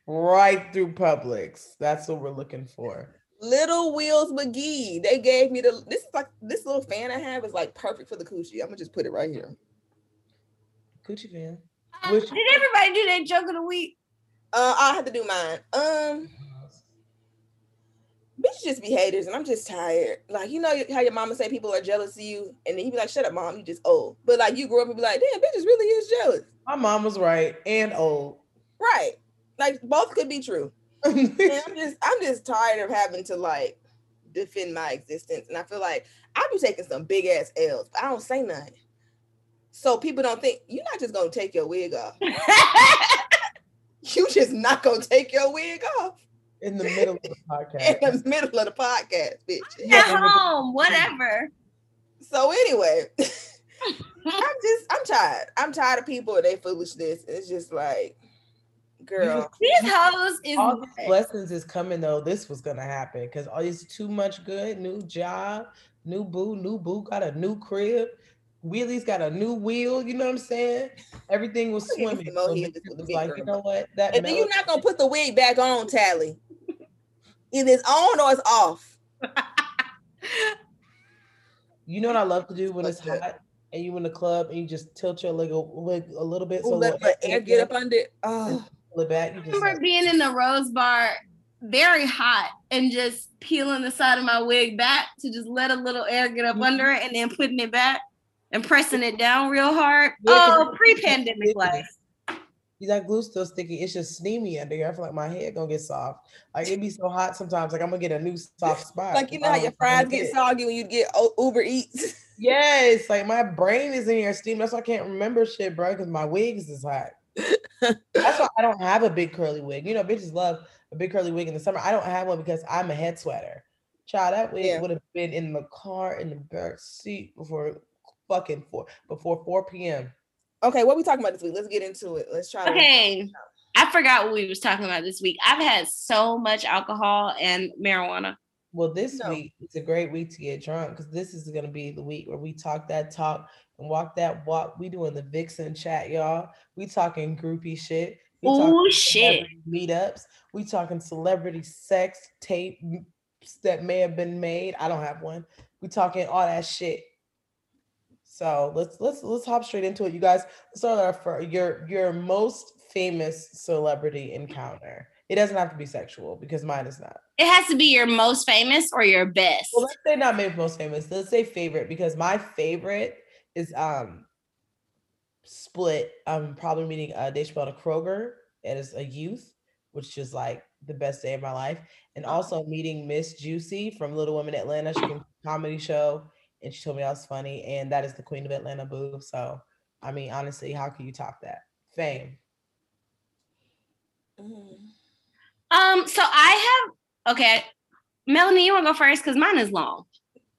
right through Publix that's what we're looking for Little Wheels McGee. They gave me the this is like this little fan I have is like perfect for the coochie. I'm gonna just put it right here. coochie fan Um, Which- did everybody do that joke of the week? Uh I have to do mine. Um bitches just be haters and I'm just tired. Like you know how your mama say people are jealous of you, and then you be like, shut up, mom, you just old. But like you grew up and be like, damn, bitches really is jealous. my mom was right and old Right. Like both could be true. *laughs* I'm just I'm just tired of having to like defend my existence. And I feel like I be taking some big ass L's, but I don't say nothing. So people don't think you're not just gonna take your wig off. *laughs* *laughs* You just not gonna take your wig off in the middle of the podcast. *laughs* in the middle of the podcast, bitch. At home, whatever. So anyway, *laughs* I'm just I'm tired. I'm tired of people and their foolishness. It's just like, girl. These hoes is all these blessings is coming though. This was gonna happen because all this too much good. New job, new boo, new boo got a new crib. Wheelie's got a new wheel. You know what I'm saying? Everything was swimming. So here Victor just with the was like, you know what? That And then you're not gonna put the wig back on, Talley. Either it's on or it's off. *laughs* you know what I love to do when it's What's that? hot and you in the club and you just tilt your leg a, leg a little bit Ooh, so let little the air get up under. it. Oh, pull it back. You I remember like, being in the Rose Bar very hot and just peeling the side of my wig back to just let a little air get up Mhm. under it and then putting it back and pressing it down real hard. Yeah, Oh, pre-pandemic life. that glue still sticky. It's just steamy under here. I feel like my head gonna get soft. Like it be so hot sometimes. Like I'm gonna get a new soft *laughs* spot. like you know how your fries get it. soggy when you get Uber Eats. *laughs* Yes, like my brain is in here steam. That's why I can't remember shit, bro. Because my wigs is hot. That's why I don't have a big curly wig. You know, bitches love a big curly wig in the summer. I don't have one because I'm a head sweater. Child, that wig Yeah. would have been in the car in the back seat before fucking four before 4 p.m. okay, what we talking about this week? Let's get into it. Let's try. to- Okay. I forgot what we was talking about this week. I've had so much alcohol and marijuana. Well, this No. week it's a great week to get drunk because this is gonna be the week where we talk that talk and walk that walk. We doing the Vixen chat, y'all. We talking groupie shit. Oh shit. meetups. We talking celebrity sex tape that may have been made. I don't have one. We talking all that shit. So let's let's let's hop straight into it, you guys. Let's start our fir- your your most famous celebrity encounter. It doesn't have to be sexual because mine is not. It has to be your most famous or your best. Well, let's say not maybe most famous. Let's say favorite because my favorite is um split. I'm probably meeting uh Dave Chappelle to Kroger as a youth, which is like the best day of my life, and also meeting Miss Juicy from Little Women Atlanta. She came to comedy show and she told me I was funny, and that is the Queen of Atlanta boo. So I mean, honestly, how can you top that? Fame. Mm. Um, so I have okay. Melanie, you wanna go first? Because mine is long.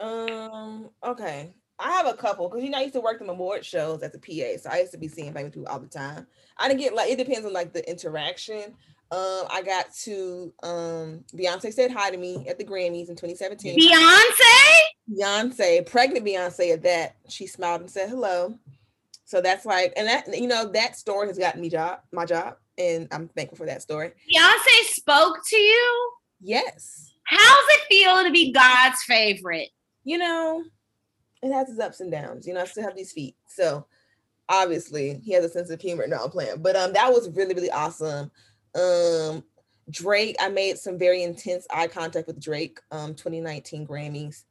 Um. Okay. I have a couple because you know I used to work the award shows as a PA, so I used to be seeing famous people all the time. I didn't get like it depends on like the interaction. Um, I got to um Beyonce said hi to me at the Grammys in 2017. Beyonce? Beyonce, pregnant Beyonce at that. She smiled and said hello. So that's like, and that you know that story has gotten me job my job, and I'm thankful for that story. Beyonce spoke to you. Yes, How's it feel to be God's favorite? you know, it has its ups and downs. You know, I still have these feet. So obviously he has a sense of humor. No, I'm playing. But um that was really, really awesome. Um Drake, I made some very intense eye contact with Drake, um, 2019 Grammys.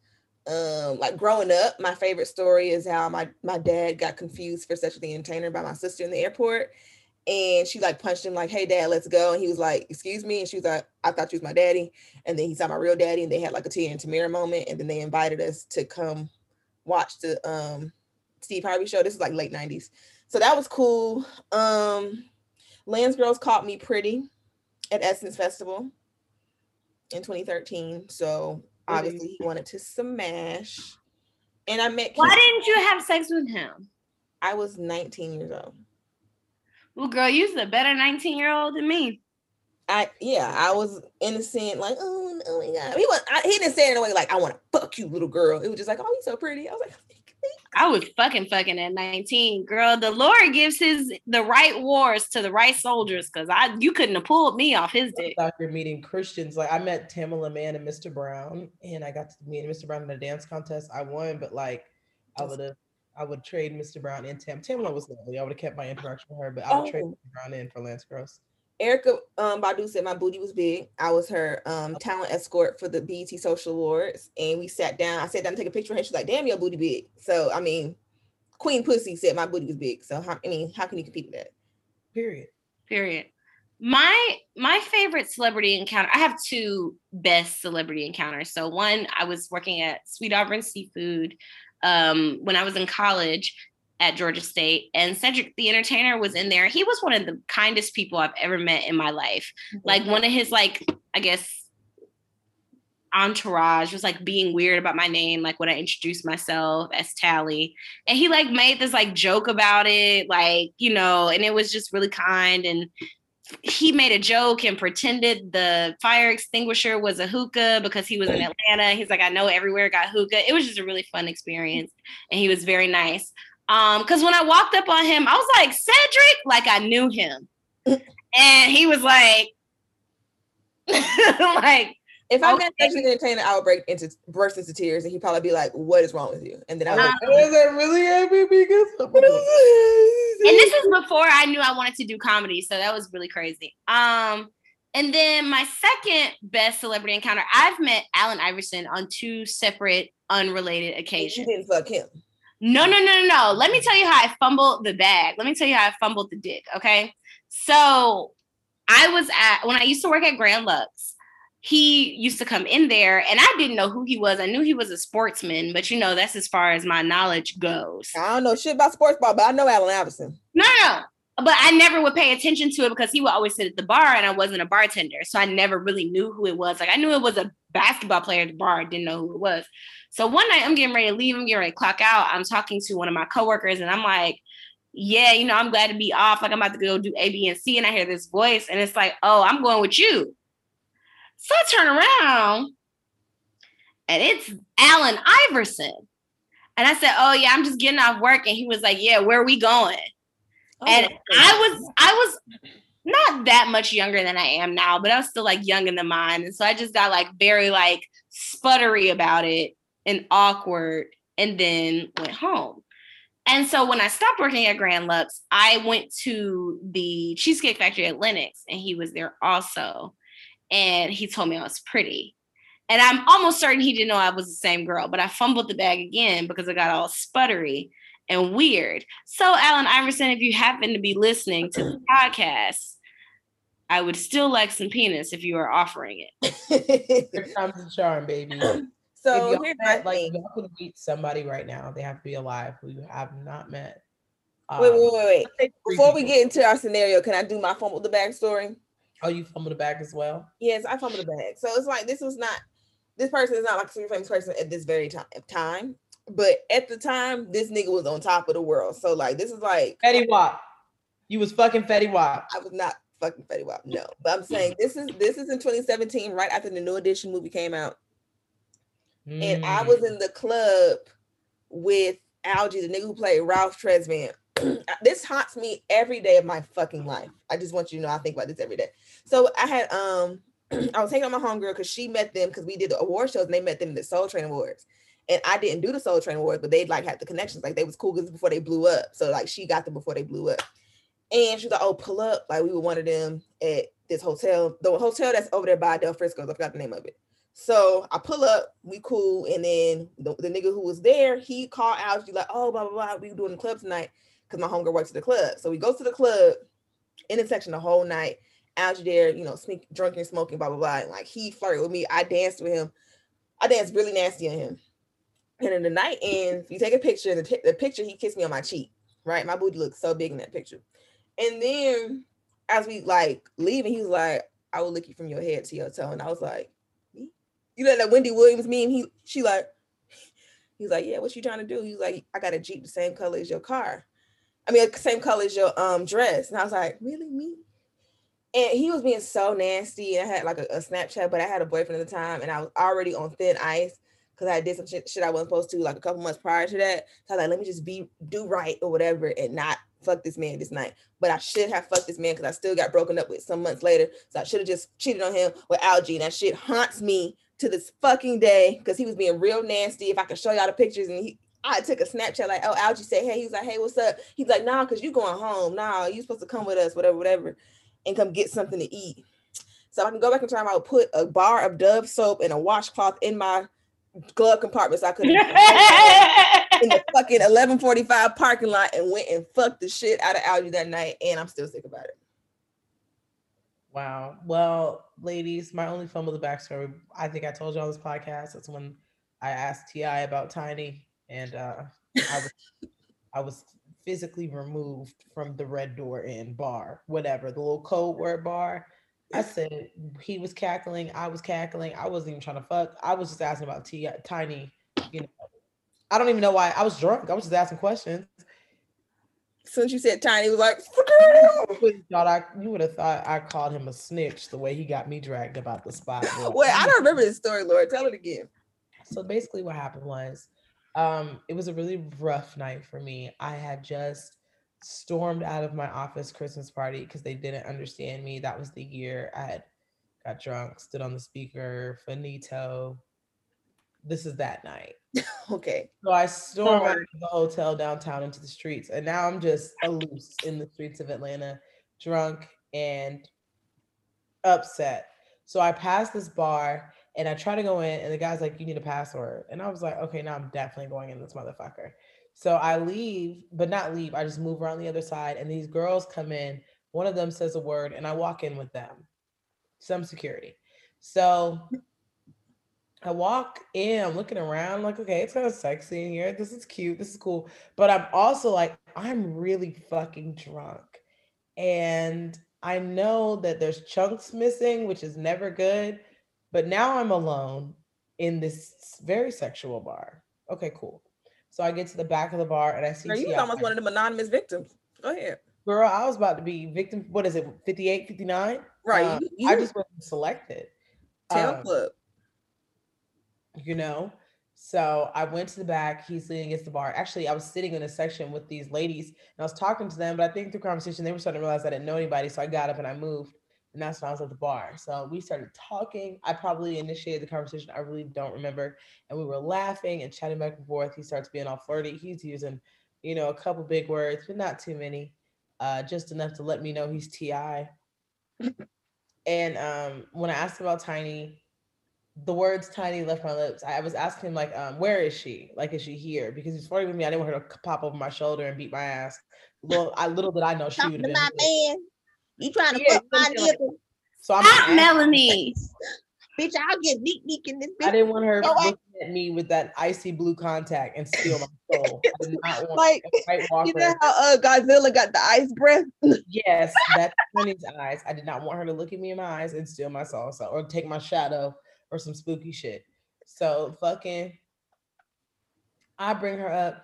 Um, like growing up, my favorite story is how my my dad got confused for sexually the entertainer by my sister in the airport. And she like punched him like, hey dad, let's go. And he was like, excuse me. And she was like, I thought you was my daddy. And then he saw my real daddy and they had like a Tia and Tamera moment. And then they invited us to come watch the um Steve Harvey show. This is like late 90s. So that was cool. Um Lance Gross caught me pretty at Essence Festival in 2013. So obviously he wanted to smash. And I met Why didn't you have sex with him? I was 19 years old. Well, girl, you're a better 19 year old than me. I yeah, I was innocent, like oh, oh my god. He was I, he didn't say it in a way like I want to fuck you, little girl. It was just like oh, you're so pretty. I was like, I was fucking fucking at 19. Girl, the Lord gives his the right wars to the right soldiers because I you couldn't have pulled me off his dick. After meeting Christians, like I met Tamela Mann and Mr. Brown, and I got to meet Mr. Brown in a dance contest. I won, but like I would have I would trade Mr. Brown and Tam. Tamela was lovely. I would have kept my interaction with her, but I would oh. trade Mr. Brown in for Lance Gross. Erykah um, Badu said my booty was big. I was her um, talent escort for the BET Social Awards, and we sat down. I sat down to take a picture of her. She's like, "Damn, your booty big." So I mean, Queen Pussy said my booty was big. So how, I mean, how can you compete with that? Period. Period. My my favorite celebrity encounter. I have two best celebrity encounters. So one, I was working at Sweet Auburn Seafood um, when I was in college, at Georgia State, and Cedric the Entertainer was in there. He was one of the kindest people I've ever met in my life. Mm-hmm. Like one of his like, I guess entourage was like being weird about my name, like when I introduced myself as Talley. And he like made this like joke about it, like, you know, and it was just really kind. And he made a joke and pretended the fire extinguisher was a hookah because he was in Atlanta. He's like, I know everywhere got hookah. It was just a really fun experience. And he was very nice. Um, because when I walked up on him, I was like, Cedric, like I knew him. *laughs* and he was like, *laughs* like, if I met Cedric the Entertainer, I would break into burst into tears, and he'd probably be like, "What is wrong with you?" And then I was like, "Is that really happy because what *laughs* And this is before I knew I wanted to do comedy, so that was really crazy. Um, and then my second best celebrity encounter, I've met Allen Iverson on two separate, unrelated occasions. You didn't fuck him. No, no, no, no, no. Let me tell you how I fumbled the bag. Let me tell you how I fumbled the dick. Okay. So I was at when I used to work at Grand Lux, he used to come in there and I didn't know who he was. I knew he was a sportsman, but you know, that's as far as my knowledge goes. I don't know shit about sports ball, but I know Allen Iverson. No, no, but I never would pay attention to it because he would always sit at the bar and I wasn't a bartender. So I never really knew who it was. Like I knew it was a basketball player at the bar, I didn't know who it was. So one night I'm getting ready to leave, I'm getting ready to clock out. I'm talking to one of my coworkers and I'm like, yeah, you know, I'm glad to be off. Like I'm about to go do A, B, and C. And I hear this voice and it's like, oh, I'm going with you. So I turn around and it's Allen Iverson. And I said, oh yeah, I'm just getting off work. And he was like, yeah, where are we going? Oh, and I was, I was not that much younger than I am now, but I was still like young in the mind. And so I just got like very like sputtery about it and awkward and then went home. And so when I stopped working at Grand Lux, I went to the Cheesecake Factory at Lenox and he was there also. And he told me I was pretty. And I'm almost certain he didn't know I was the same girl, but I fumbled the bag again because I got all sputtery and weird. So, Allen Iverson, if you happen to be listening to the podcast, I would still like some penis if you are offering it. Here comes the charm, baby. *clears throat* So here's met, like y'all could meet somebody right now. They have to be alive who you have not met. Um, wait, wait, wait, wait. Before we get into our scenario, can I do my fumble the bag story? Oh, you fumble the bag as well? Yes, I fumbled the bag. So it's like this was not this person is not like a super famous person at this very time time. But at the time, this nigga was on top of the world. So like this is like Fetty Wap. You was fucking Fetty Wap. I was not fucking Fetty Wap. No, but I'm saying *laughs* this is this is in 2017, right after the New Edition movie came out. Mm. And I was mm. in the club with Algee, the nigga who played Ralph Tresvant. *clears throat* this haunts me every day of my fucking life. I just want you to know I think about this every day. So I had um *clears throat* I was hanging on my homegirl because she met them because we did the award shows and they met them in the Soul Train Awards. And I didn't do the Soul Train Awards, but they'd like had the connections. Like they was cool because before they blew up. So like she got them before they blew up. And she was like, "Oh, pull up!" Like we were one of them at this hotel, the hotel that's over there by Del Frisco's. I forgot the name of it. So I pull up, we cool, and then the, the nigga who was there, he called out, like, "Oh, blah blah blah, we doing the club tonight." Because my homegirl works at the club. So we go to the club in the section the whole night. Algee there, you know, sneak, drinking, smoking, blah blah blah. And like he flirted with me. I danced with him. I danced really nasty on him. And then the night ends, you take a picture. The, the picture, he kissed me on my cheek. Right, my booty looks so big in that picture. And then as we like leaving, he was like, "I will lick you from your head to your toe," and I was like, "Me?" You know that Wendy Williams meme? He she like, *laughs* he's like, "Yeah, what you trying to do?" He's like, "I got a Jeep the same color as your car." I mean, same color as your um dress. And I was like, really, me? And he was being so nasty. And I had like a, a, Snapchat, but I had a boyfriend at the time, and I was already on thin ice because I did some shit, shit I wasn't supposed to like a couple months prior to that. So I was like, let me just be do right or whatever, and not fuck this man this night. But I should have fucked this man because I still got broken up with some months later. So I should have just cheated on him with Algee. And that shit haunts me to this fucking day because he was being real nasty. If I could show y'all the pictures, and he I took a Snapchat like, oh, Algee said, hey, he's like, hey, what's up? He's like, nah, cause you going home. Nah, you supposed to come with us, whatever, whatever, and come get something to eat. So I can go back in time. I would put a bar of Dove soap and a washcloth in my glove compartment so I could *laughs* in the fucking 1145 parking lot and went and fucked the shit out of Algee that night, and I'm still sick about it. Wow. Well, ladies, my only fun with the backstory, I think I told you on this podcast. That's when I asked T.I. about Tiny and uh, I was I was physically removed from the red door in bar, whatever the little code word bar. I said he was cackling, I was cackling. I wasn't even trying to fuck. I was just asking about T Tiny. You know, I don't even know why. I was drunk. I was just asking questions. Since you said Tiny, was like, *laughs* thought I you would have thought I called him a snitch the way he got me dragged about the spot. Wait, I don't remember this story, Lord. Tell it again. So basically, what happened was um, it was a really rough night for me. I had just stormed out of my office Christmas party because they didn't understand me. That was the year I had got drunk, stood on the speaker, finito. This is that night. *laughs* okay. So I stormed out of the hotel downtown into the streets, and now I'm just a loose in the streets of Atlanta, drunk and upset. So I passed this bar and I try to go in, and the guy's like, "You need a password," and I was like, "Okay, now I'm definitely going in this motherfucker." So I leave, but not leave. I just move around the other side, and these girls come in. One of them says a word, and I walk in with them. Some security. So I walk in, I'm looking around, like, okay, it's kind of sexy in here. This is cute. This is cool. But I'm also like, I'm really fucking drunk. And I know that there's chunks missing, which is never good. But now I'm alone in this very sexual bar. Okay, cool. So I get to the back of the bar and I see. Girl, you almost one of them anonymous victims. Go ahead. Girl, I was about to be victim. What is it? 58, 59? Right. Um, you, I just wasn't selected. Tail um, club. You know? So I went to the back. He's leaning against the bar. Actually, I was sitting in a section with these ladies and I was talking to them, but I think through conversation, they were starting to realize I didn't know anybody. So I got up and I moved and that's when I was at the bar. So we started talking. I probably initiated the conversation. I really don't remember. And we were laughing and chatting back and forth. He starts being all flirty. He's using, you know, a couple big words, but not too many. Uh, just enough to let me know he's TI. and um, when I asked about Tiny, the words Tiny left my lips. I was asking him like, um, where is she? Like, is she here? Because he's flirting with me. I didn't want her to pop over my shoulder and beat my ass. Little, I little did I know she would have been. My man. You trying to yeah, fuck my nigga? So I'm Stop, Melanie. *laughs* bitch, I'll get neat neat in this bitch. I didn't want her no, looking I... at me with that icy blue contact and steal my *laughs* soul. I did not want like *laughs* you know how uh, Godzilla got the ice breath. yes, that's Sunny's eyes. I did not want her to look at me in my eyes and steal my soul, so or take my shadow or some spooky shit. So fucking, I bring her up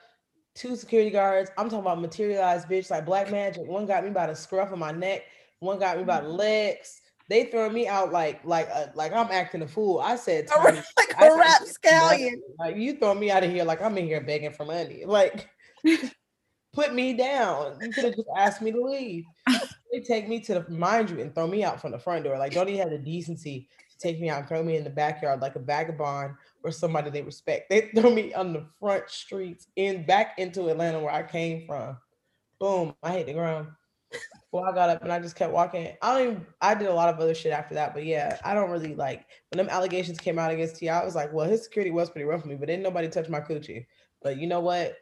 two security guards. I'm talking about materialized bitch like black magic. One got me by the scruff of my neck. One got me by the mm-hmm. legs. They throw me out like like a, like I'm acting a fool. I said *laughs* like a rap scallion. Like you throw me out of here like I'm in here begging for money. Like *laughs* put me down. You could have just asked me to leave. *laughs* they take me to the mind you and throw me out from the front door. Like don't even have the decency to take me out and throw me in the backyard like a vagabond or somebody they respect. They throw me on the front streets in back into Atlanta where I came from. Boom, I hit the ground. Well, I got up and I just kept walking. I don't even, I did a lot of other shit after that, but yeah, I don't really like when them allegations came out against T.I., I was like, well, his security was pretty rough for me, but didn't nobody touch my coochie. But you know what?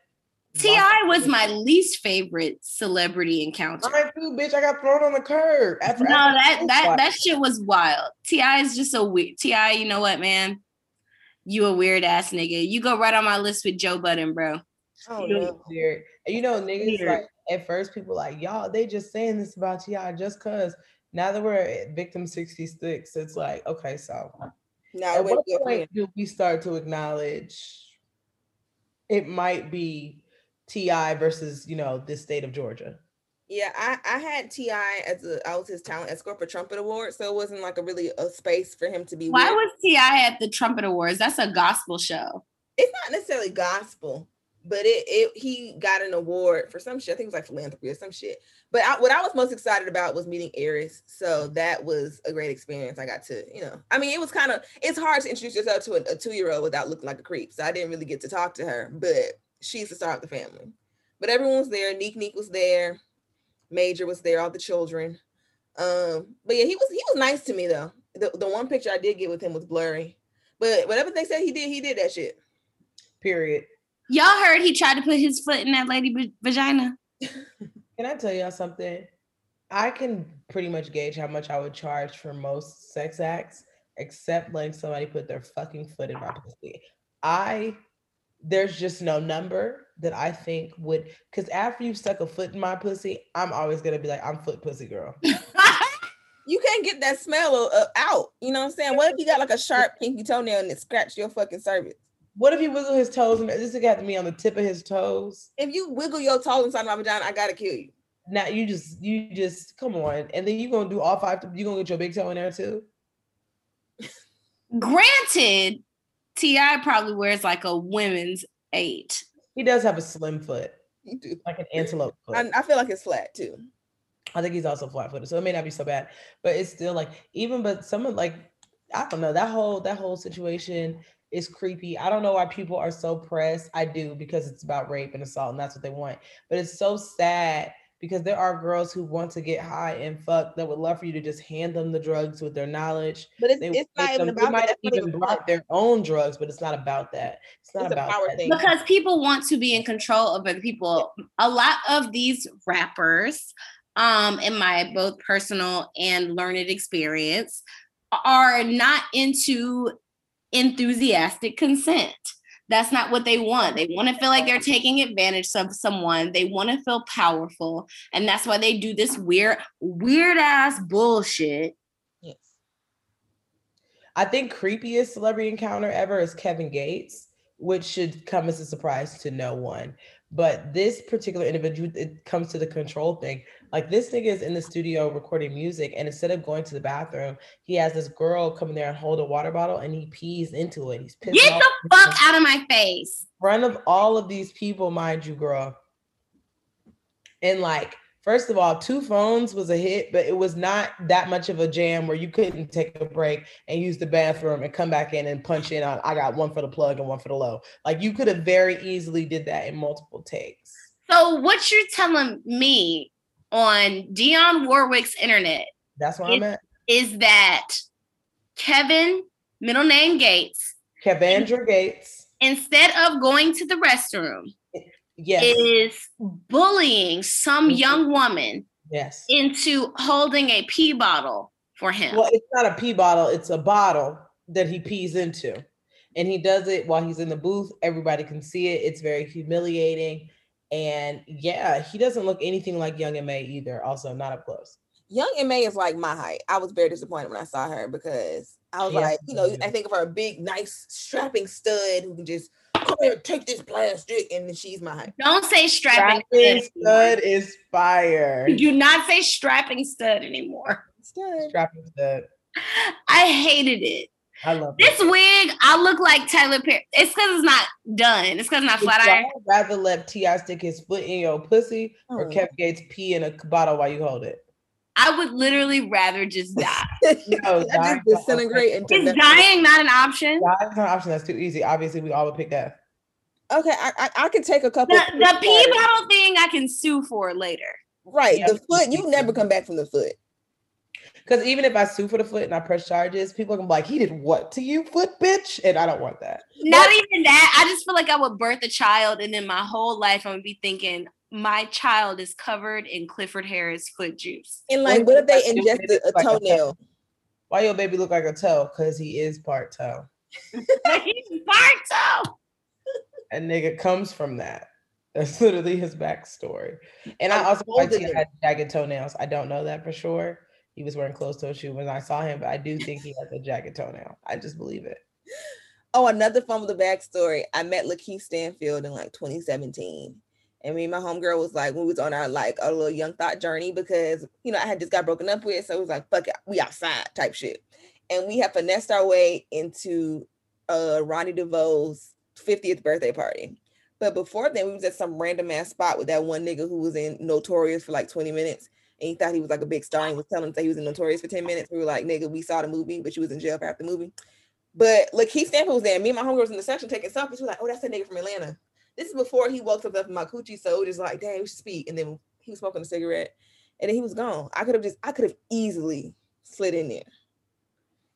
T.I. was my least favorite celebrity encounter. Mine too, bitch. I got thrown on the curb. After, no, after that that that shit was wild. T.I. is just a weird. T.I., you know what, man? You a weird ass nigga. You go right on my list with Joe Budden, bro. Oh you know, no. weird. You know, niggas Weird. like at first people like y'all, they just saying this about Ti just cause. Now that we're at victim 66, it's like, okay, so Now at what good for him. point do we start to acknowledge it might be Ti versus you know this state of Georgia? Yeah, I, I had Ti as a I was his talent escort for Trumpet Award, so it wasn't like a really a space for him to be. Why weird. was T.I. at the Trumpet Awards? That's a gospel show. it's not necessarily gospel, but it, it he got an award for some shit. I think it was like philanthropy or some shit. But I, what I was most excited about was meeting Heiress. So that was a great experience. I got to, you know, I mean, it was kind of it's hard to introduce yourself to a, a two year old without looking like a creep. So I didn't really get to talk to her, but she's the star of the family. But everyone was there. Neek Neek was there. Major was there. All the children. Um, but yeah, he was he was nice to me though. The, the one picture I did get with him was blurry. But whatever they said he did, he did that shit. Period. Y'all heard he tried to put his foot in that lady v- vagina. Can I tell y'all something? I can pretty much gauge how much I would charge for most sex acts, except letting somebody put their fucking foot in my pussy. I there's just no number that I think would because after you've stuck a foot in my pussy, I'm always gonna be like, I'm foot pussy girl. *laughs* you can't get that smell uh, out. You know what I'm saying? What if you got like a sharp pinky toenail and it scratched your fucking cervix? What if he wiggle his toes and this got to me on the tip of his toes? If you wiggle your toes inside my vagina, I gotta kill you. Now you just you just come on, and then you gonna do all five. You gonna get your big toe in there too? Granted, Ti probably wears like a women's eight. He does have a slim foot, like an antelope *laughs* foot. I, I feel like it's flat too. I think he's also flat footed, so it may not be so bad. But it's still like even but some of like I don't know that whole that whole situation is creepy. I don't know why people are so pressed. I do because it's about rape and assault and that's what they want. But it's so sad because there are girls who want to get high and fuck that would love for you to just hand them the drugs with their knowledge. But it's, it's not even them- they about might that. have That's not even even brought their own drugs, but it's not about that. It's not It's a about power that. thing. because people want to be in control of other people. A lot of these rappers, um, in my both personal and learned experience, are not into enthusiastic consent. That's not what they want. They want to feel like they're taking advantage of someone. They want to feel powerful. And that's why they do this weird, weird ass bullshit. Yes. I think creepiest celebrity encounter ever is Kevin Gates, which should come as a surprise to no one. But this particular individual, it comes to the control thing. Like this nigga is in the studio recording music, and instead of going to the bathroom, he has this girl come in there and hold a water bottle, and he pees into it. He's pissing Get off the fuck out of my face. in front of all of these people, mind you, girl. And like, first of all, two phones was a hit, but it was not that much of a jam where you couldn't take a break and use the bathroom and come back in and punch in on I got one for the plug and one for the low. Like you could have very easily did that in multiple takes. So what you're telling me on Dionne Warwick's internet That's where I'm at. is that Kevin, middle name Gates, Kevandra Gates. instead of going to the restroom, Yes. is bullying some Mhm. young woman yes. into holding a pee bottle for him. Well, it's not a pee bottle, it's a bottle that he pees into. And he does it while he's in the booth. Everybody can see it. It's very humiliating. And yeah, he doesn't look anything like Young M.A either. Also, not up close. Young M.A is like my height. I was very disappointed when I saw her because I was She like, you know. I think of her a big, nice, strapping stud who can just come here, take this plastic, and then she's my height. Don't say strapping Strapping stud. stud is fire. *laughs* Do not say strapping stud anymore. Stud. Strapping stud. I hated it. I love This it. wig, I look like Tyler Perry. It's because it's not done. It's because it's not flat iron. y'all rather let Ti stick his foot in your pussy or mm. Oh. Kev Gates pee in a bottle while you hold it? I would literally rather just die. *laughs* No, I dying just disintegrate into Is dying not an option? Dying's not an option. That's too easy. Obviously, we all would pick death. Okay, I, I I can take a couple. The, of the pee bottle thing I can sue for later. right? Yeah. The foot, you never come back from the foot. Because even if I sue for the foot and I press charges, people are gonna be like, "He did what to you, foot bitch?" And I don't want that. Not even that. I just feel like I would birth a child, and then my whole life I'm gonna be thinking my child is covered in Clifford Harris foot juice. And like, Well, what if they you ingest look a, a like a- toenail? Why your baby look like a toe? Because he is part toe. *laughs* He's part toe. A nigga comes from that. That's literally his backstory. And I I'm also like holding he had jagged toenails. I don't know that for sure. He was wearing closed toe shoe when I saw him, but I do think he has a jagged toenail. I just believe it. Oh, another fun with the backstory. I met Lakeith Stanfield in like 2017. And me and my homegirl was like, we was on our like a little young thought journey because you know I had just got broken up with. So it was like, fuck it, we outside type shit. And we have finessed our way into uh Ronnie DeVoe's 50th birthday party. But before then, we was at some random ass spot with that one nigga who was in Notorious for like 20 minutes. And he thought he was like a big star and was telling us that he was in Notorious for 10 minutes. We were like, nigga, we saw the movie, but you was in jail for half the movie. But like Keith Stanfield was there. Me and my homegirl was in the section taking selfies. We were like, oh, that's that nigga from Atlanta. This is before he woke up in my coochie. So it was like, damn, we should speak. And then he was smoking a cigarette. And then he was gone. I could have just, I could have easily slid in there.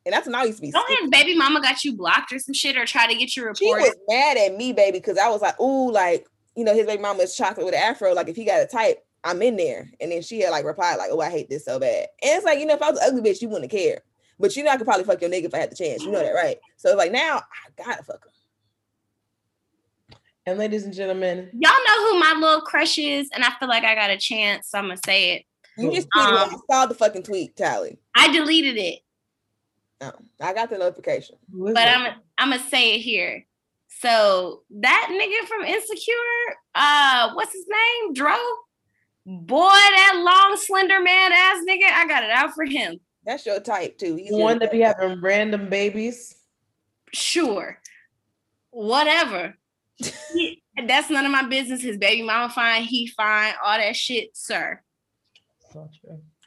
And that's when I used to be. Don't his baby mama got you blocked or some shit or try to get you She reported? was mad at me, baby, because I was like, ooh, like, you know, his baby mama is chocolate with an afro. Like, if he got a type, I'm in there. And then she had like replied, like, oh, I hate this so bad. And it's like, you know, if I was an ugly bitch, you wouldn't care. But you know, I could probably fuck your nigga if I had the chance. You know that, right? So it's like now I gotta fuck him. And ladies and gentlemen, Y'all know who my little crush is, and I feel like I got a chance, so I'm gonna say it. You just tweeted it. Um, I saw the fucking tweet, Talley. I deleted it, No, I got the notification. but it? I'm I'm gonna say it here. So that nigga from Insecure, uh, what's his name? Dro. Boy, that long, slender man ass nigga, I got it out for him. That's your type too. He's the your one that be having random babies. Sure, whatever. He- that's none of my business. His baby mama fine, he fine, all that shit, sir.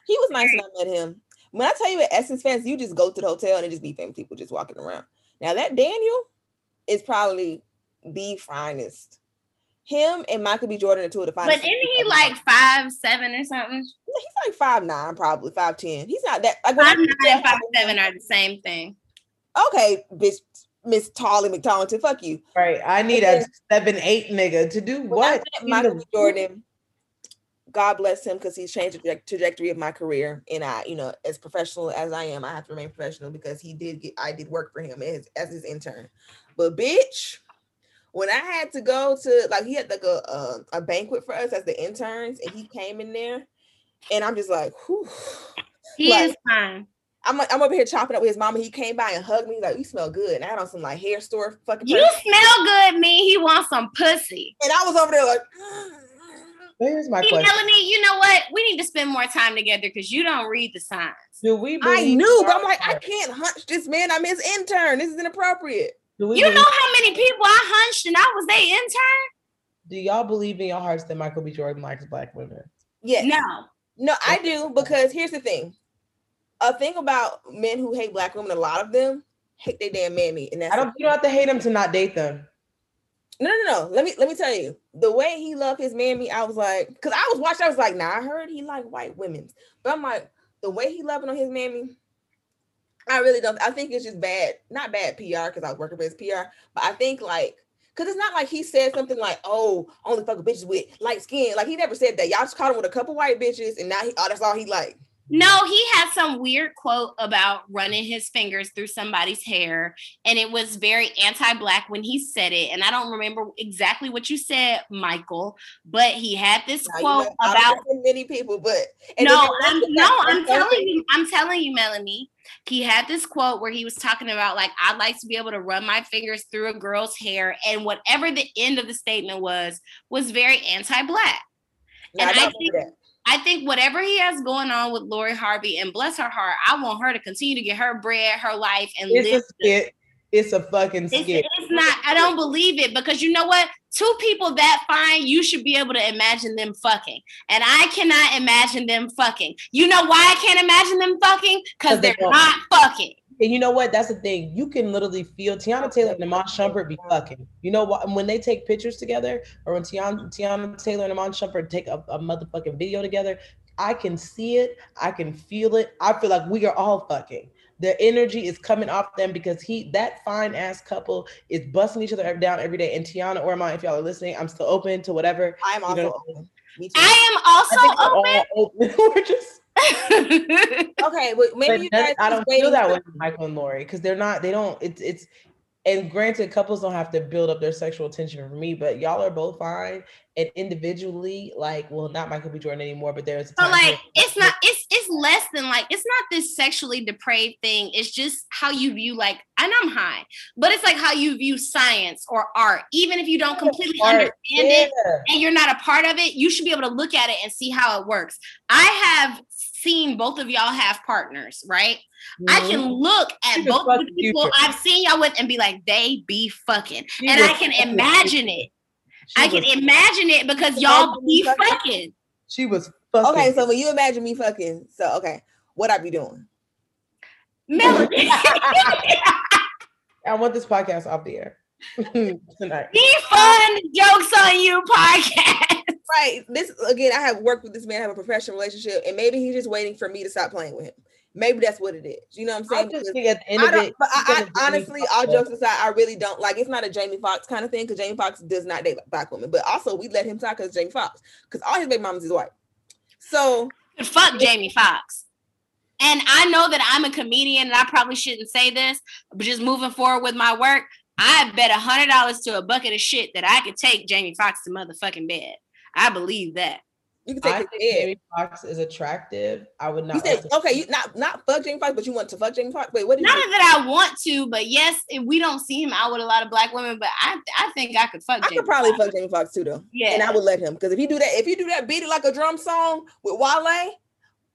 He was nice when I met him. When I tell you at Essence Fest, you just go to the hotel and it just be famous people just walking around. Now that Daniel is probably the finest. Him and Michael B. Jordan are two of the finest. But isn't he like five seven or something? he's like five nine, probably five ten. He's not that like Five nine, five seven are the same thing. Okay, bitch, Miss Tolly McTarlington, fuck you. Right. I need a seven, eight nigga to do When I what? Michael B. Jordan, God bless him because he's changed the trajectory of my career. And I, you know, as professional as I am, I have to remain professional because he did get, I did work for him as, as his intern. But bitch, when I had to go to, like, he had like a, a, a banquet for us as the interns, and he came in there, and I'm just like, whew. He Like- is fine. I'm, like, I'm over here chopping up with his mama. He came by and hugged me, like, you smell good. And I had on some like hair store fucking. You person. smell good, me. He wants some pussy. And I was over there like, *sighs* Here's my See, question. Melanie, you know what? We need to spend more time together because you don't read the signs. Do we I knew, but I'm like, I can't hunch this man. I'm his intern. This is inappropriate. Do we You know how many people I hunched and I was their intern? do y'all believe in your hearts that Michael B. Jordan likes black women? Yeah. No. No, I do because here's the thing. A thing about men who hate black women, a lot of them hate their damn mammy. And that's I don't you don't have to hate them to not date them. no no no. Let me let me tell you. The way he loved his mammy, I was like, because I was watching, I was like, nah, I heard he liked white women. But I'm like, the way he loving on his mammy, I really don't. I think it's just bad, not bad PR because I was working for his PR, but I think like because it's not like he said something like, "Oh, only fucking bitches with light skin." Like he never said that. Y'all just caught him with a couple white bitches, and now he, oh, that's all he like. No, he had some weird quote about running his fingers through somebody's hair, and it was very anti-black when he said it. And I don't remember exactly what you said, Michael, but he had this you quote know, about many people, but no, I'm no, I'm telling you, I'm telling you, Melanie. He had this quote where he was talking about like I'd like to be able to run my fingers through a girl's hair, and whatever the end of the statement was was very anti-black. No, and I don't think- that. I think whatever he has going on with Lori Harvey, and bless her heart, I want her to continue to get her bread, her life, and It's live. a skit. It's a fucking It's, skit. it's not. I don't believe it because you know what? two people that fine, you should be able to imagine them fucking. And I cannot imagine them fucking. You know why I can't imagine them fucking? Because they they're don't. not fucking. And you know what? That's the thing. You can literally feel Teyana Taylor and Iman Shumpert be fucking. You know what? When they take pictures together, or when Teyana, Teyana Taylor and Iman Shumpert take a, a motherfucking video together, I can see it. I can feel it. I feel like we are all fucking. The energy is coming off them because he, that fine ass couple, is busting each other down every day. And Teyana or Iman, if y'all are listening, I'm still open to whatever. I'm You also know- open. Me too. I I think am we're also all open. *laughs* we're just. Open. *laughs* okay, but maybe you that- guys I don't waiting feel that for- way with Michael and Lori because they're not. They don't. It's it's. And granted, couples don't have to build up their sexual tension for me, but y'all are both fine. And individually, like, well, not Michael B. Jordan anymore, but there's a So time like where- it's not it's it's less than like it's not this sexually depraved thing. It's just how you view like and I'm high, but it's like how you view science or art. Even if you don't completely Art, understand it and you're not a part of it, you should be able to look at it and see how it works. I have seen both of y'all have partners, right? I Mhm. can look at was both the people future. I've seen y'all with and be like, they be fucking. She and I can fucking imagine future. it. She I can was- imagine it because y'all be fucking. fucking. She was fucking. Okay, so when you imagine me fucking, so okay, what I be doing? Melody. *laughs* *laughs* I want this podcast off the air *laughs* tonight. Be fun jokes on you podcast. Right. This again, I have worked with this man, I have a professional relationship, and maybe he's just waiting for me to stop playing with him. Maybe that's what it is. You know what I'm I saying? just think at the end I of don't, it, but I, I, honestly, all jokes aside, I really don't like. It's not a Jamie Foxx kind of thing because Jamie Foxx does not date black women, but also we let him talk because Jamie Foxx because all his baby mamas is white. So Fuck Jamie Foxx. And I know that I'm a comedian and I probably shouldn't say this, but just moving forward with my work, I bet a hundred dollars to a bucket of shit that I could take Jamie Foxx to motherfucking bed. I believe that. you can take I his think head. Jamie Foxx is attractive. I would not. You said also- okay, you not not fuck Jamie Foxx, but you want to fuck Jamie Foxx. Wait, what Not you? that I want to, but yes, if we don't see him out with a lot of black women, but I I think I could fuck I Jamie could probably Foxx. fuck Jamie Foxx too, though. Yeah. And I would let him because if you do that, if you do that, beat it like a drum song with Wale,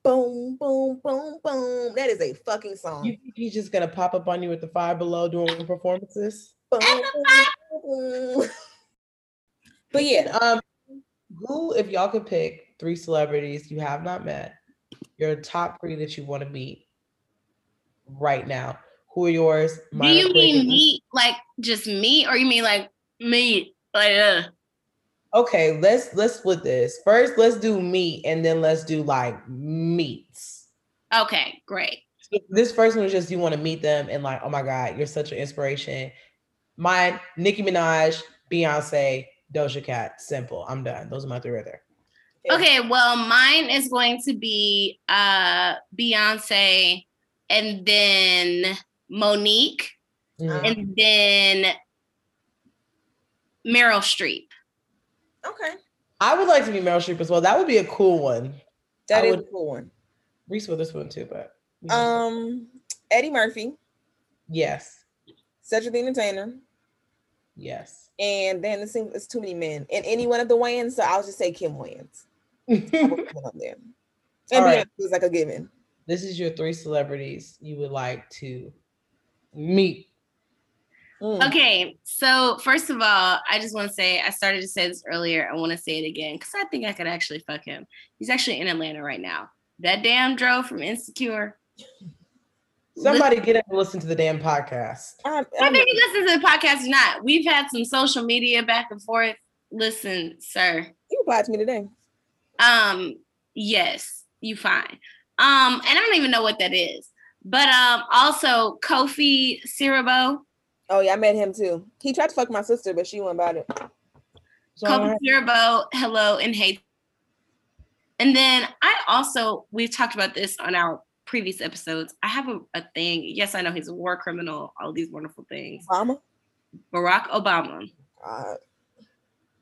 boom, boom, boom, boom. That is a fucking song. You think he's just gonna pop up on you with the five below doing performances? Boom, boom, boom. But yeah, Um, who, if y'all could pick three celebrities you have not met, your top three that you want to meet right now, who are yours? Do you mean meat like just meat, or you mean like meat? Like uh Okay, let's let's split this. First, let's do meat, and then let's do like meats. okay, great. This first one is just you want to meet them and like, oh my god, you're such an inspiration. Mine, Nicki Minaj, Beyonce, Doja Cat. Simple. I'm done. Those are my three right there. Yeah. Okay, well, mine is going to be uh Beyonce and then Monique Mhm. and then Meryl Streep. okay, I would like to be Meryl Streep as well. That would be a cool one. that I is would- a cool one. Reese Witherspoon too, but Um, Eddie Murphy, yes, Cedric the Entertainer, yes. And then it seems it's too many men. And any one of the Wayans, so I'll just say Kim Wayans. I will put them up there. *laughs* And All right. Beyonce is like a given. this is your three celebrities you would like to meet. Mm. Okay, so first of all, I just want to say I started to say this earlier. I want to say it again because I think I could actually fuck him. He's actually in Atlanta right now. That damn Dro from Insecure. Somebody get up and listen to the damn podcast. I, I I think he listens to the podcast or not. We've had some social media back and forth. Listen, sir. you replied to me today. Um, yes, you fine. Um, and I don't even know what that is. But um, also Kofi Siriboe, Oh yeah, I met him too. He tried to fuck my sister, but she went about it. So, Kofi Siriboe, hello and hey. And then I also we've talked about this on our previous episodes. I have a, a thing. Yes, I know he's a war criminal, all these wonderful things. Mama. Barack Obama. Uh,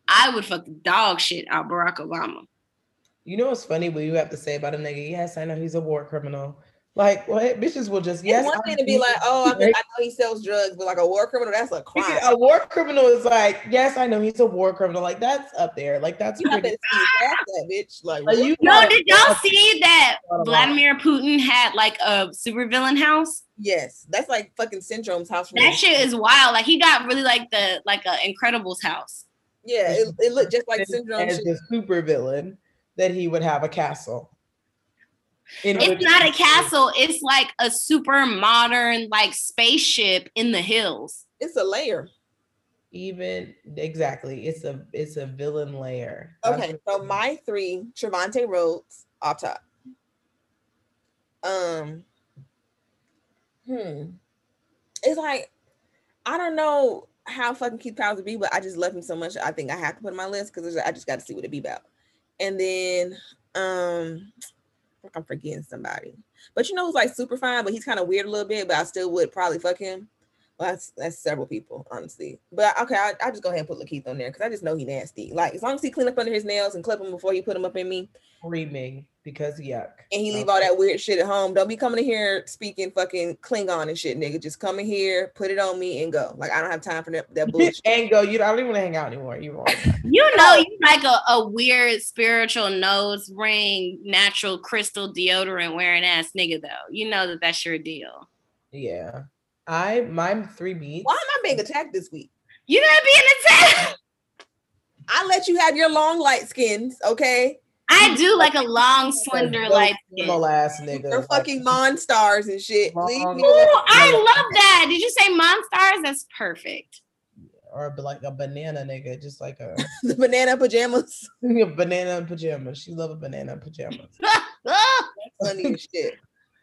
I would fuck the dog shit out Barack Obama. you know what's funny? What you have to say about a nigga? Yes, I know he's a war criminal. Like, what? Bitches will just yes. it's one I thing to be like, oh, I, *laughs* mean. I know he sells drugs, but like a war criminal, that's a crime. a war criminal is like, yes, I know he's a war criminal. Like that's up there. Like that's You have to pretty. excuse that, bitch. Like, Like, you No, gotta- did y'all see that Not a lot. Vladimir Putin had like a supervillain house? yes, that's like fucking Syndrome's house. from That shit is wild. Like he got really like the like a Incredibles house. Yeah, it, it looked just like as, syndrome. as shit. the super villain that he would have a castle. In It's not a castle. It's like a super modern like spaceship in the hills. It's a layer. Even exactly, it's a it's a villain layer. Okay, what- so my three, Trevante Rhodes off top. Um, hmm, it's like I don't know how fucking Keith Powers would be, but I just love him so much. I think I have to put him on my list because I just got to see what it be about. And then, um, I think I'm forgetting somebody, but you know who's like super fine, but he's kind of weird a little bit, but I still would probably fuck him. Well, that's that's several people, honestly. But okay, I I just go ahead and put Lakeith on there because I just know he nasty. Like as long as he clean up under his nails and clip them before he put them up in me, screaming because yuck. and he leave all that weird shit at home. Don't be coming in here speaking fucking Klingon and shit, nigga. Just come in here, put it on me, and go. Like I don't have time for that, that *laughs* bullshit. and go. You don't, I don't even want to hang out anymore. You wrong. *laughs* *laughs* You know, you like a, a weird spiritual nose ring, natural crystal deodorant wearing ass nigga though. You know that that's your deal. yeah. I my three beats. Why am I being attacked this week? You not being attacked. I let you have your long light skins, okay? I do like a long, slender, Those light normal skin. ass nigga. They're fucking monstars and shit. Leave me Long- Ooh. I love that. Did you say monstars? That's perfect. or like a banana nigga, just like a, *laughs* the banana pajamas. *laughs* a banana in pajamas. She love a banana in pajamas. *laughs* Ah, Funny as shit.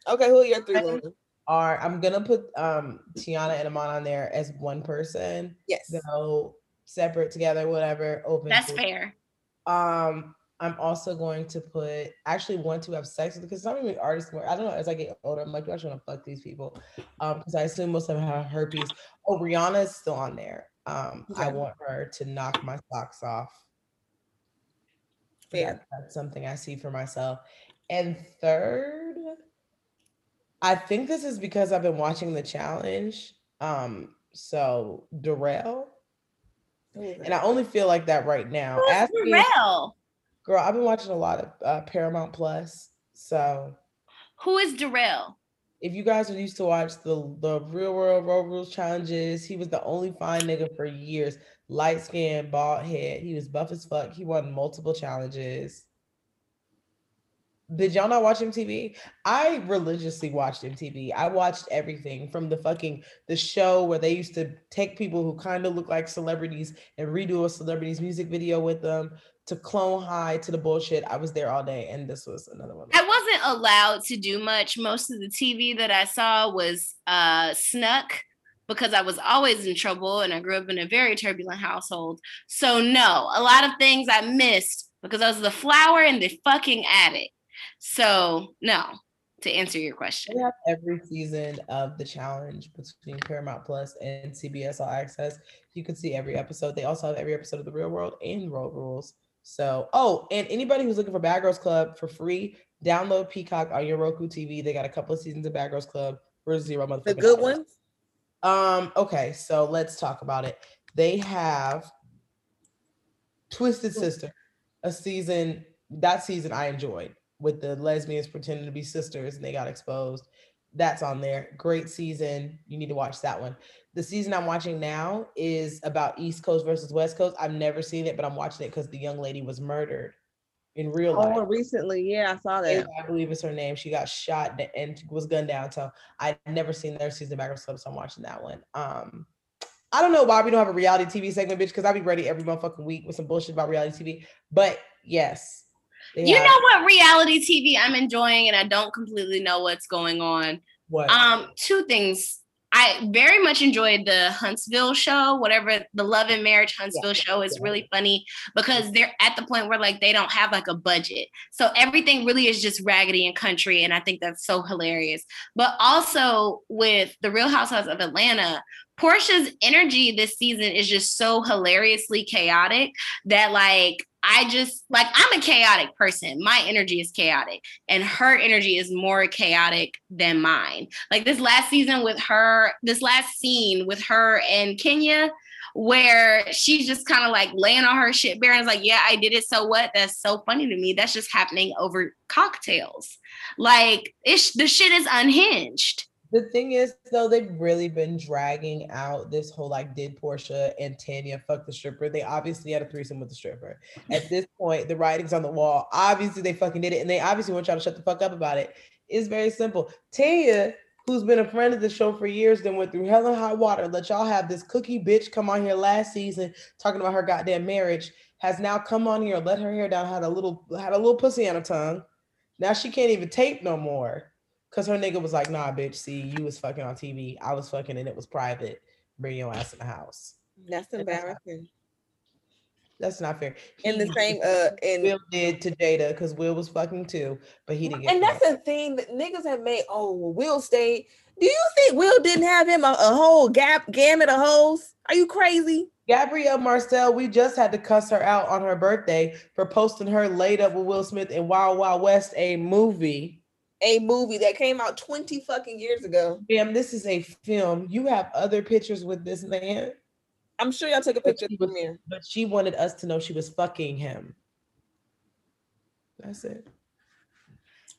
Okay, who are your three? Luna? Are I'm gonna put um Teyana and Iman on there as one person. Yes. So separate together, whatever. Open. That's to- fair. Um, I'm also going to put actually want to have sex with because some of the artists more. I don't know as I get older I'm like do I actually want to fuck these people um because I assume most of them have herpes. Oh, Rihanna is still on there. Um, I want her to knock my socks off. Fair. That- that's something I see for myself. And third, I think this is because I've been watching the challenge. Um, so Darrell, and? I only feel like that right now. Me- Darrell? Girl, I've been watching a lot of uh, Paramount Plus. So Who is Darrell? if you guys are used to watch the the Real World Road Rules challenges, he was the only fine nigga for years. Light skin, bald head. He was buff as fuck. He won multiple challenges. Did y'all not watch MTV? I religiously watched MTV. I watched everything from the fucking the show where they used to take people who kind of look like celebrities and redo a celebrity's music video with them to clone high to the bullshit. I was there all day, and this was another one. I wasn't allowed to do much. Most of the TV that I saw was uh, snuck because I was always in trouble and I grew up in a very turbulent household. So, no, a lot of things I missed because I was the flower in the fucking attic. So, no, to answer your question. They have every season of the challenge between Paramount Plus and CBS All Access. You can see every episode. They also have every episode of The Real World and Road Rules. So, oh, and anybody who's looking for Bad Girls Club for free, download Peacock on your Roku TV. They got a couple of seasons of Bad Girls Club for zero motherfucking the good ones. Um, okay, so let's talk about it. They have Twisted Sister, a season that season I enjoyed with the lesbians pretending to be sisters and they got exposed. That's on there. Great season. You need to watch that one. The season I'm watching now is about East Coast versus West Coast. I've never seen it, but I'm watching it because the young lady was murdered in real life. Oh, recently, yeah, I saw that. I believe it's her name. She got shot and was gunned down. So I've never seen their season of Backers so I'm watching that one. Um, I don't know why we don't have a reality TV segment, bitch, because I'll be ready every motherfucking week with some bullshit about reality TV. But yes, they You know what reality TV I'm enjoying and I don't completely know what's going on. what? Um, two things. I very much enjoyed the Huntsville show, whatever the Love and Marriage Huntsville show is yeah. really funny because they're at the point where like they don't have like a budget. So everything really is just raggedy and country. And I think that's so hilarious. But also with the Real Housewives of Atlanta, Porsha's energy this season is just so hilariously chaotic that like I just like I'm a chaotic person. My energy is chaotic and her energy is more chaotic than mine. Like this last season with her, this last scene with her and Kenya where she's just kind of like laying on her shit bare and is like, yeah, I did it. So what? That's so funny to me. That's just happening over cocktails. Like it's the shit is unhinged. The thing is, though, they've really been dragging out this whole like, did Porsha and Tanya fuck the stripper? They obviously had a threesome with the stripper. At *laughs* this point, the writing's on the wall. Obviously, they fucking did it, and they obviously want y'all to shut the fuck up about it. It's very simple. Tanya, who's been a friend of the show for years, then went through hell and high water. Let y'all have this cookie bitch come on here last season talking about her goddamn marriage. Has now come on here, let her hair down, had a little had a little pussy on her tongue. Now she can't even tape no more. Cause her nigga was like, nah, bitch, see, you was fucking on TV. I was fucking and it was private. Bring your ass in the house. That's embarrassing. That's not fair. In the same uh in Will did to Jada because Will was fucking too, but he didn't get and that's the thing that niggas have made. Oh, well, Will stayed. Do you think Will didn't have him a, a whole gap gamut of hoes? Are you crazy? Gabrielle Marcel, we just had to cuss her out on her birthday for posting her laid up with Will Smith in Wild Wild West, a movie. A movie that came out 20 fucking years ago. Damn, this is a film. You have other pictures with this man, I'm sure y'all took a But picture of she the was- premiere. but she wanted us to know she was fucking him. That's it.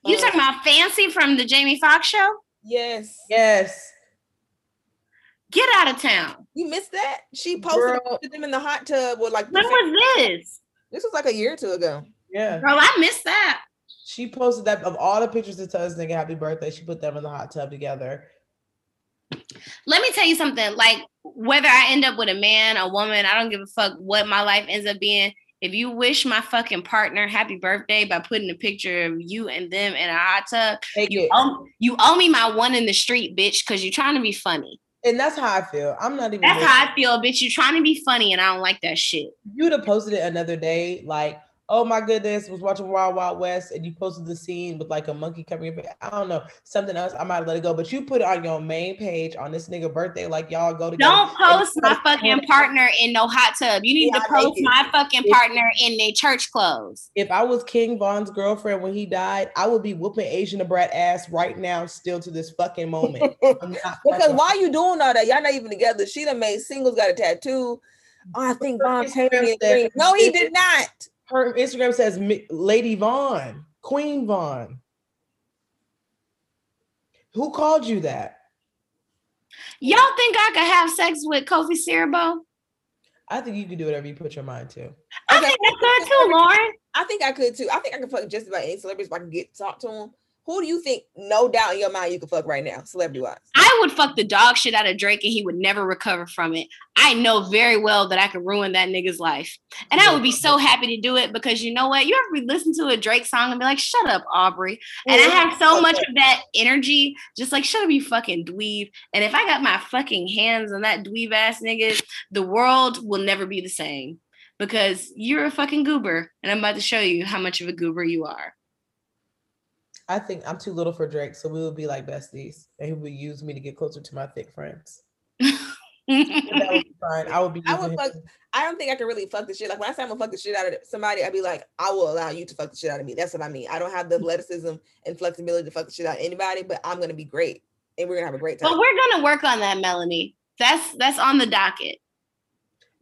You talking about Fancy from the Jamie Foxx show? Yes. Yes. Get out of town. You missed that? She posted Girl. them in the hot tub with like When was this? this was like a year or two ago. Yeah. Girl, I missed that. She posted that of all the pictures to tell this nigga happy birthday. She put them in the hot tub together. Let me tell you something. Like whether I end up with a man, a woman, I don't give a fuck what my life ends up being. If you wish my fucking partner happy birthday by putting a picture of you and them in a hot tub, Take you it. owe, you owe me my one in the street, bitch, because you're trying to be funny. And that's how I feel. I'm not even That's how I feel, bitch. You're trying to be funny, and I don't like that shit. you'd have posted it another day, like, oh my goodness, was watching Wild Wild West, and you posted the scene with like a monkey covering your. I don't know, something else. I might let it go, but you put it on your main page on this nigga birthday, like y'all go together. Don't post my fucking partner in no hot tub. You need Yeah, to post my fucking If- partner in their church clothes. If I was King Von's girlfriend when he died, I would be whooping Asian Brat ass right now, still to this fucking moment. *laughs* Because why you doing all that? Y'all not even together. She done made singles, got a tattoo. Oh, I think Von a Instagram. No, he did not. Her Instagram says Lady Vaughn, Queen Vaughn. Who called you that? Y'all think I could have sex with Kofi Siriboe? I think you can do whatever you put your mind to. I Okay. think I could too, Lauren. I think I could too. I think I could fuck just about any celebrities if I can get to talk to them. Who do you think, no doubt in your mind, you could fuck right now, celebrity wise? I would fuck the dog shit out of Drake and he would never recover from it. I know very well that I could ruin that nigga's life. And I would be so happy to do it because you know what? You ever listen to a Drake song and be like, shut up, Aubrey. And I have so much of that energy, just like, shut up, you fucking dweeb. And if I got my fucking hands on that dweeb ass nigga, the world will never be the same because you're a fucking goober. And I'm about to show you how much of a goober you are. I think I'm too little for Drake, so we would be like besties, and he would use me to get closer to my thick friends. That would be fine. I would be. I Using would him. fuck- I don't think I can really fuck the shit. Like when I say I'm gonna fuck the shit out of somebody, I'd be like, I will allow you to fuck the shit out of me. That's what I mean. I don't have the athleticism and flexibility to fuck the shit out of anybody, but I'm gonna be great and we're gonna have a great time. but we're gonna work on that, Melanie. That's that's on the docket.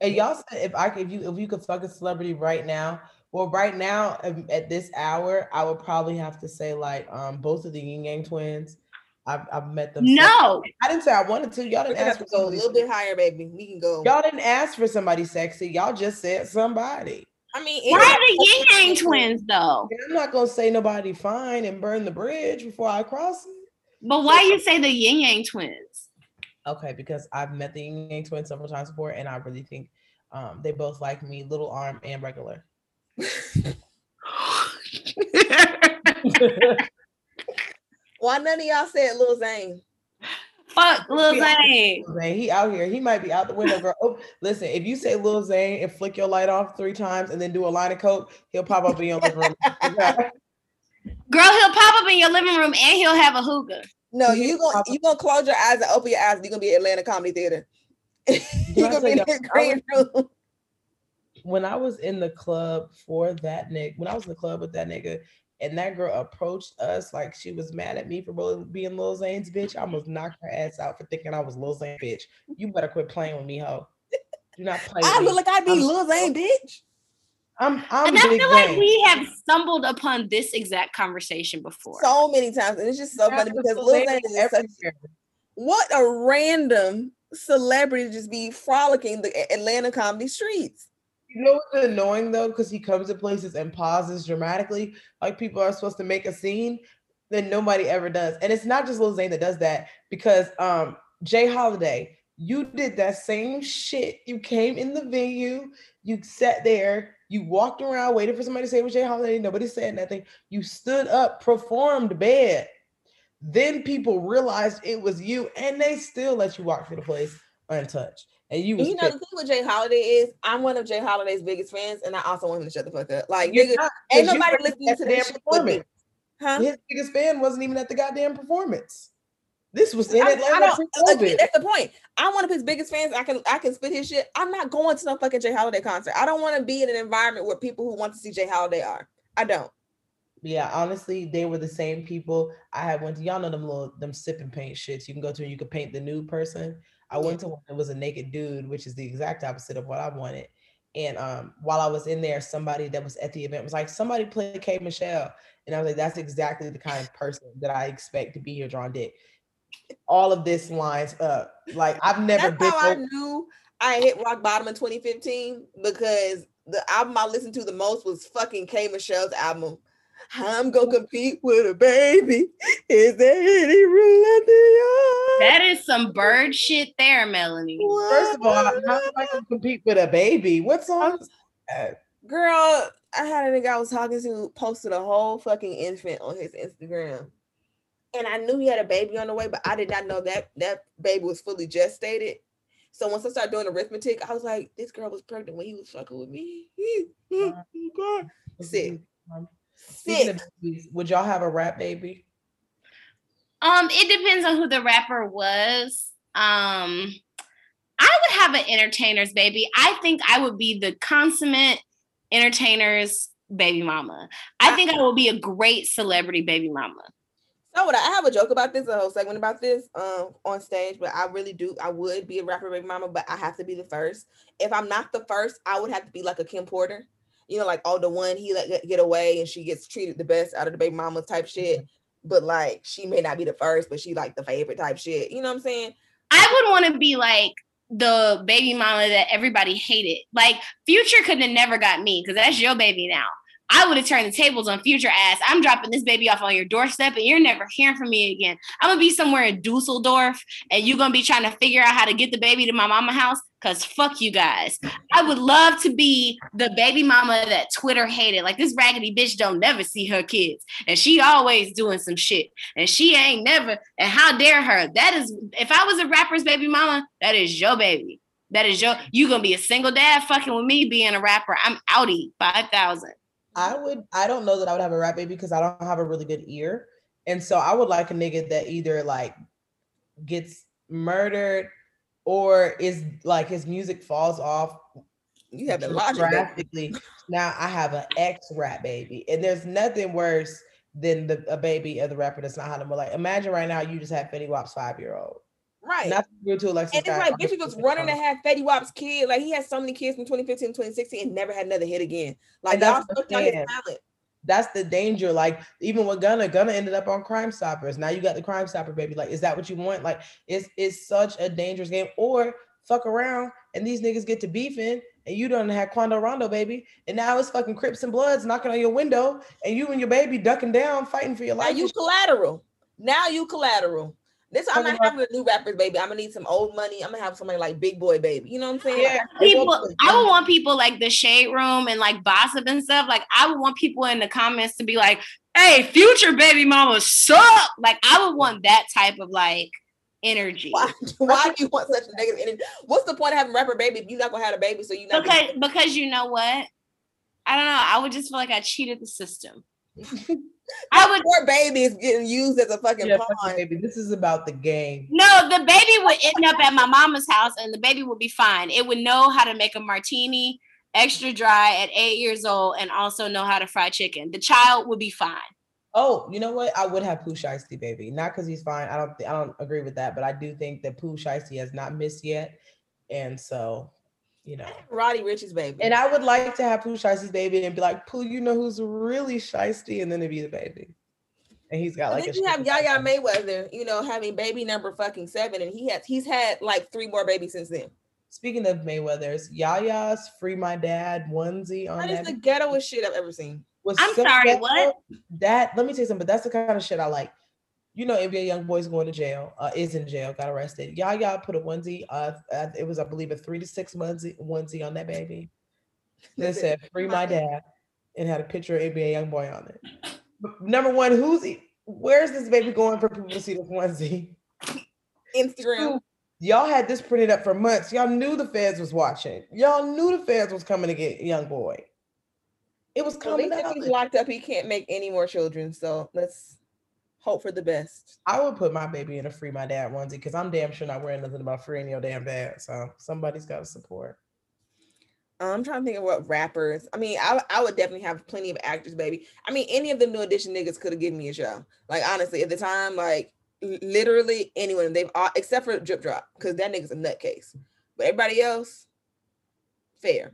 And y'all said if I could, if you if you could fuck a celebrity right now, well, right now um, at this hour, I would probably have to say like um both of the Ying Yang twins. I've I've met them. several- No, I didn't say I wanted to. Y'all didn't ask for go a somebody little bit higher, baby. We can go. Y'all didn't ask for somebody sexy. Y'all just said somebody. I mean, why anybody- the Ying Yang twins though? I'm not gonna say nobody fine and burn the bridge before I cross it. But why you say the Ying Yang twins? Okay, because I've met the Yin Yang twins several times before, and I really think um, they both like me, little arm and regular. *laughs* Why none of y'all said Lil Zane? Fuck Lil Yeah. Zane. Zane, he out here. He might be out the window, girl. Oh, listen, if you say Lil Zane and flick your light off three times and then do a line of coke, he'll pop up in your living room. *laughs* Girl, he'll pop up in your living room and he'll have a hookah. No, He you gonna you gonna close your eyes and open your eyes. You're gonna be at Atlanta Comedy Theater. *laughs* You're gonna be in y'all, the green room. When I was in the club for that nigga, when I was in the club with that nigga, and that girl approached us like she was mad at me for being Lil Zane's bitch, I almost knocked her ass out for thinking I was Lil Zane bitch. You better quit playing with me, ho. Do not play with I me. look like I'd be I'm- Lil Zane, bitch. I'm I'm and I Big feel like we have stumbled upon this exact conversation before. So many times, and it's just so funny because Lil Lil Zane Zane is is such. What a random celebrity to just be frolicking the Atlanta comedy streets. You know what's annoying though, because he comes to places and pauses dramatically, like people are supposed to make a scene, then nobody ever does. And it's not just Lil Zane that does that, because um J. Holiday, you did that same shit. You came in the venue, you sat there, you walked around waiting for somebody to say it was J. Holiday. Nobody said nothing. You stood up, performed bad. Then people realized it was you, and they still let you walk through the place untouched. And you, And you know the thing with J. Holiday is I'm one of J. Holiday's biggest fans, and I also want him to shut the fuck up. Like nigga, ain't nobody listening to this me. Huh? His biggest fan wasn't even at the goddamn performance. This was in I, I Atlanta. don't, pre-COVID. that's the point. I'm one of his biggest fans. I can I can spit his shit. I'm not going to no fucking J. Holiday concert. I don't want to be in an environment where people who want to see J. Holiday are. I don't. Yeah, honestly, they were the same people. I had went to y'all know them little them sipping paint shits. You can go to and you can paint the new person. I went to one that was a naked dude, which is the exact opposite of what I wanted. And um, while I was in there, somebody that was at the event was like, "Somebody play K. Michelle," and I was like, "That's exactly the kind of person that I expect to be here drawing dick." All of this lines up. Like I've never That's been. how I knew I hit rock bottom in 2015 because the album I listened to the most was fucking K. Michelle's album. I'm gonna compete with a baby. Is there any rule at the That is some bird shit there, Melanie. First of all, how am I gonna compete with a baby? What song? is that? Girl, I had a nigga I was talking to posted a whole fucking infant on his Instagram. And I knew he had a baby on the way, but I did not know that that baby was fully gestated. So once I started doing arithmetic, I was like, this girl was pregnant when he was fucking with me. *laughs* Oh, Sick. Speaking Sick. of babies, would y'all have a rap baby? Um, it depends on who the rapper was. Um, I would have an entertainer's baby. I think I would be the consummate entertainer's baby mama. I think I will be a great celebrity baby mama. So would I, I have a joke about this, a whole segment about this um on stage, but I really do. I would be a rapper baby mama, but I have to be the first. If I'm not the first, I would have to be like a Kim Porter, you know, like all the one he let get- get away and she gets treated the best out of the baby mamas type shit. Mm-hmm. But like she may not be the first, but she like the favorite type shit. You know what I'm saying? I would want to be like the baby mama that everybody hated. Like Future couldn't have never got me because that's your baby now. I would have turned the tables on Future ass. I'm dropping this baby off on your doorstep and you're never hearing from me again. I'm gonna be somewhere in Dusseldorf and you're gonna be trying to figure out how to get the baby to my mama house because fuck you guys. I would love to be the baby mama that Twitter hated. Like this raggedy bitch don't never see her kids and she always doing some shit and she ain't never and how dare her that is if i was a rapper's baby mama that is your baby that is your you gonna be a single dad fucking with me being a rapper i'm outie 5000 I would. I don't know that I would have a rap baby because I don't have a really good ear, and so I would like a nigga that either like gets murdered or is like his music falls off You have the logic. drastically. Now I have an ex rap baby, and there's nothing worse than the a baby of the rapper that's not how to like. Imagine right now you just have Fetty Wap's five year old. Right. Not to go to Alexis. and it's like bitch was running to have Fetty Wap's kid. Like he had so many kids from 2015 to 2016 and never had another hit again. Like y'all stuck on his talent. That's the danger. Like even with Gunna, Gunna ended up on Crime Stoppers. Now you got the Crime Stopper baby. Like, is that what you want? Like, it's it's such a dangerous game. Or fuck around and these niggas get to beefing and you don't have Quando Rondo baby, and now it's fucking Crips and Bloods knocking on your window, and you and your baby ducking down, fighting for your Now life. you collateral. Now you collateral. This I'm not having a new rappers, baby. I'm gonna need some old money. I'm gonna have somebody like Big Boy, baby. You know what I'm saying? Yeah. people Exactly. i would want people like the shade room and like gossip and stuff like i would want people in the comments to be like hey future baby mama suck like i would want that type of like energy Why, *laughs* why do you want such a negative energy? What's the point of having rapper baby if you're not gonna have a baby? So you not because because you know what i don't know i would just feel like i cheated the system *laughs* i would poor baby is getting used as a fucking Yeah, pawn. fucking baby. This is about the game. No, the baby would end up at my mama's house and the baby would be fine. It would know how to make a martini extra dry at eight years old and also know how to fry chicken. The child would be fine. Oh, you know what? I would have Pooh Shiesty, baby. Not because he's fine. I don't. Th- I don't agree with that, but I do think that Pooh Shiesty has not missed yet, and so, you know. *laughs* Roddy Ricch's baby. And I would like to have Pooh Shiesty's baby and be like, Pooh, you know who's really Shiesty, and then it'd be the baby. and he's got like then a you have Yaya Mayweather, you know, having baby number fucking seven, and he has he's had like three more babies since then. Speaking of Mayweather's, Yaya's "Free My Dad" onesie on That is that the ghettoest shit I've ever seen. was I'm so sorry, ghetto. what? That let me tell you something, but that's the kind of shit I like. You know, NBA YoungBoy's going to jail, uh, is in jail, got arrested. Yaya put a onesie, uh, uh, it was I believe a three to six onesie onesie on that baby. That said "Free My Dad" and had a picture of NBA YoungBoy on it. But number one, who's he- where's this baby going for people to see this onesie? Instagram. Y'all had this printed up for months. Y'all knew the feds was watching. Y'all knew the feds was coming to get YoungBoy. It was At coming least if he's locked up, he can't make any more children. So let's hope for the best. I would put my baby in a free my dad onesie because I'm damn sure not wearing nothing about freeing your damn dad. So somebody's got to support. I'm trying to think of what rappers. I mean, I, I would definitely have plenty of actors, baby. I mean, any of the new edition niggas could have given me a show. Like honestly, at the time, like literally anyone. They've all except for Drip Drop because that nigga's a nutcase. But everybody else, fair.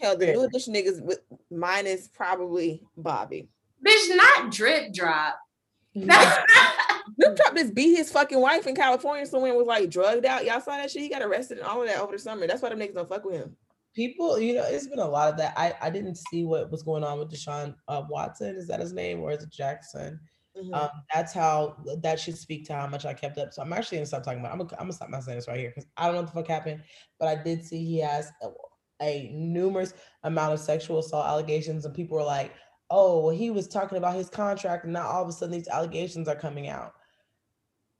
Hell, the new Fair. edition niggas with minus probably Bobby. Bitch, not drip drop. Drip *laughs* Drop just beat his fucking wife in California Someone was like drugged out. Y'all saw that shit? He got arrested and all of that over the summer. That's why them niggas don't fuck with him. People, you know, it's been a lot of that. I, I didn't see what was going on with Deshaun uh, Watson. Is that his name or is it Jackson? Mhm. Um, that's how that should speak to how much I kept up. So I'm actually gonna stop talking about. I'm gonna, I'm gonna stop my sentence right here because I don't know what the fuck happened, but I did see he has a, a numerous amount of sexual assault allegations, and people were like, "Oh, well, he was talking about his contract, and now all of a sudden these allegations are coming out."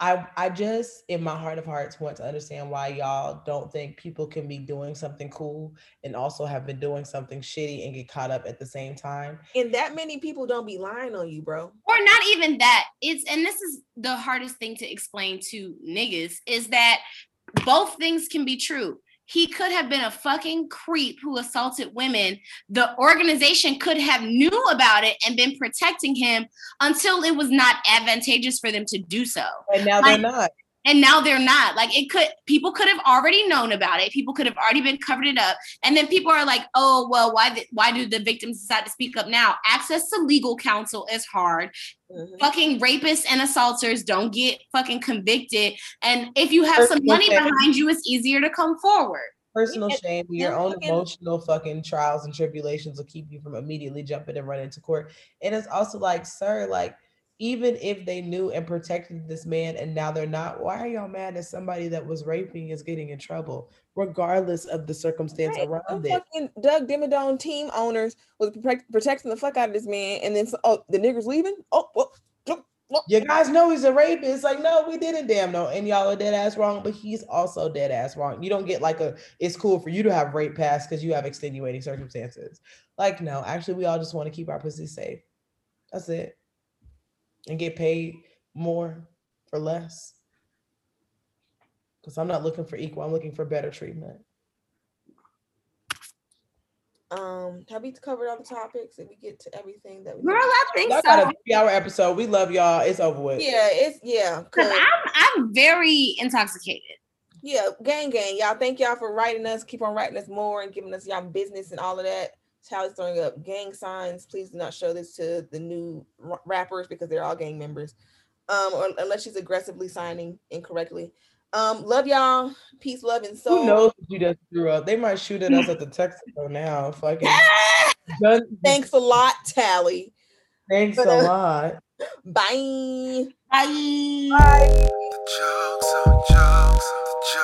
I I just in my heart of hearts want to understand why y'all don't think people can be doing something cool and also have been doing something shitty and get caught up at the same time. and that many people don't be lying on you, bro. or not even that it's and this is the hardest thing to explain to niggas is that both things can be true he could have been a fucking creep who assaulted women the organization could have knew about it and been protecting him until it was not advantageous for them to do so And now Like- they're not. And now they're not. Like it could people could have already known about it. People could have already been covered it up. And then people are like oh well why the, why do the victims decide to speak up now? Access to legal counsel is hard. Mhm. fucking rapists and assaulters don't get fucking convicted. And if you have some money shame. behind you it's easier to come forward. Personal Yeah, shame, your them own fucking- emotional fucking trials and tribulations will keep you from immediately jumping and running to court. And it's also like, sir, like even if they knew and protected this man and now they're not, why are y'all mad that somebody that was raping is getting in trouble, regardless of the circumstance Right, around it? fucking Doug Dimmadome team owners was protect, protecting the fuck out of this man, and then oh, the niggers leaving. Oh, well, look, look. You guys know he's a rapist. Like, no, we didn't damn no. And y'all are dead ass wrong, but he's also dead ass wrong. You don't get like a it's cool for you to have rape pass because you have extenuating circumstances. Like, no, actually, we all just want to keep our pussy safe. That's it. And get paid more for less. Because I'm not looking for equal, I'm looking for better treatment. Um, have we covered all the topics? Did we get to everything that we? girl i think Y'all got so a three hour episode. We love y'all. It's over with. Yeah, it's yeah, because 'cause- i'm i'm very intoxicated yeah, gang, gang. Y'all, thank y'all for writing us. Keep on writing us more and giving us y'all business and all of that. Talley's throwing up gang signs. Please do not show this to the new rappers because they're all gang members. Um, or unless she's aggressively signing incorrectly. Um, love y'all. Peace, love, and soul. Who knows what you just threw up? They might shoot at us at the Texaco *laughs* now. Fucking *laughs* gun- Thanks a lot, Talley. Thanks But, a uh, lot. Bye. bye Jokes on jokes on jokes.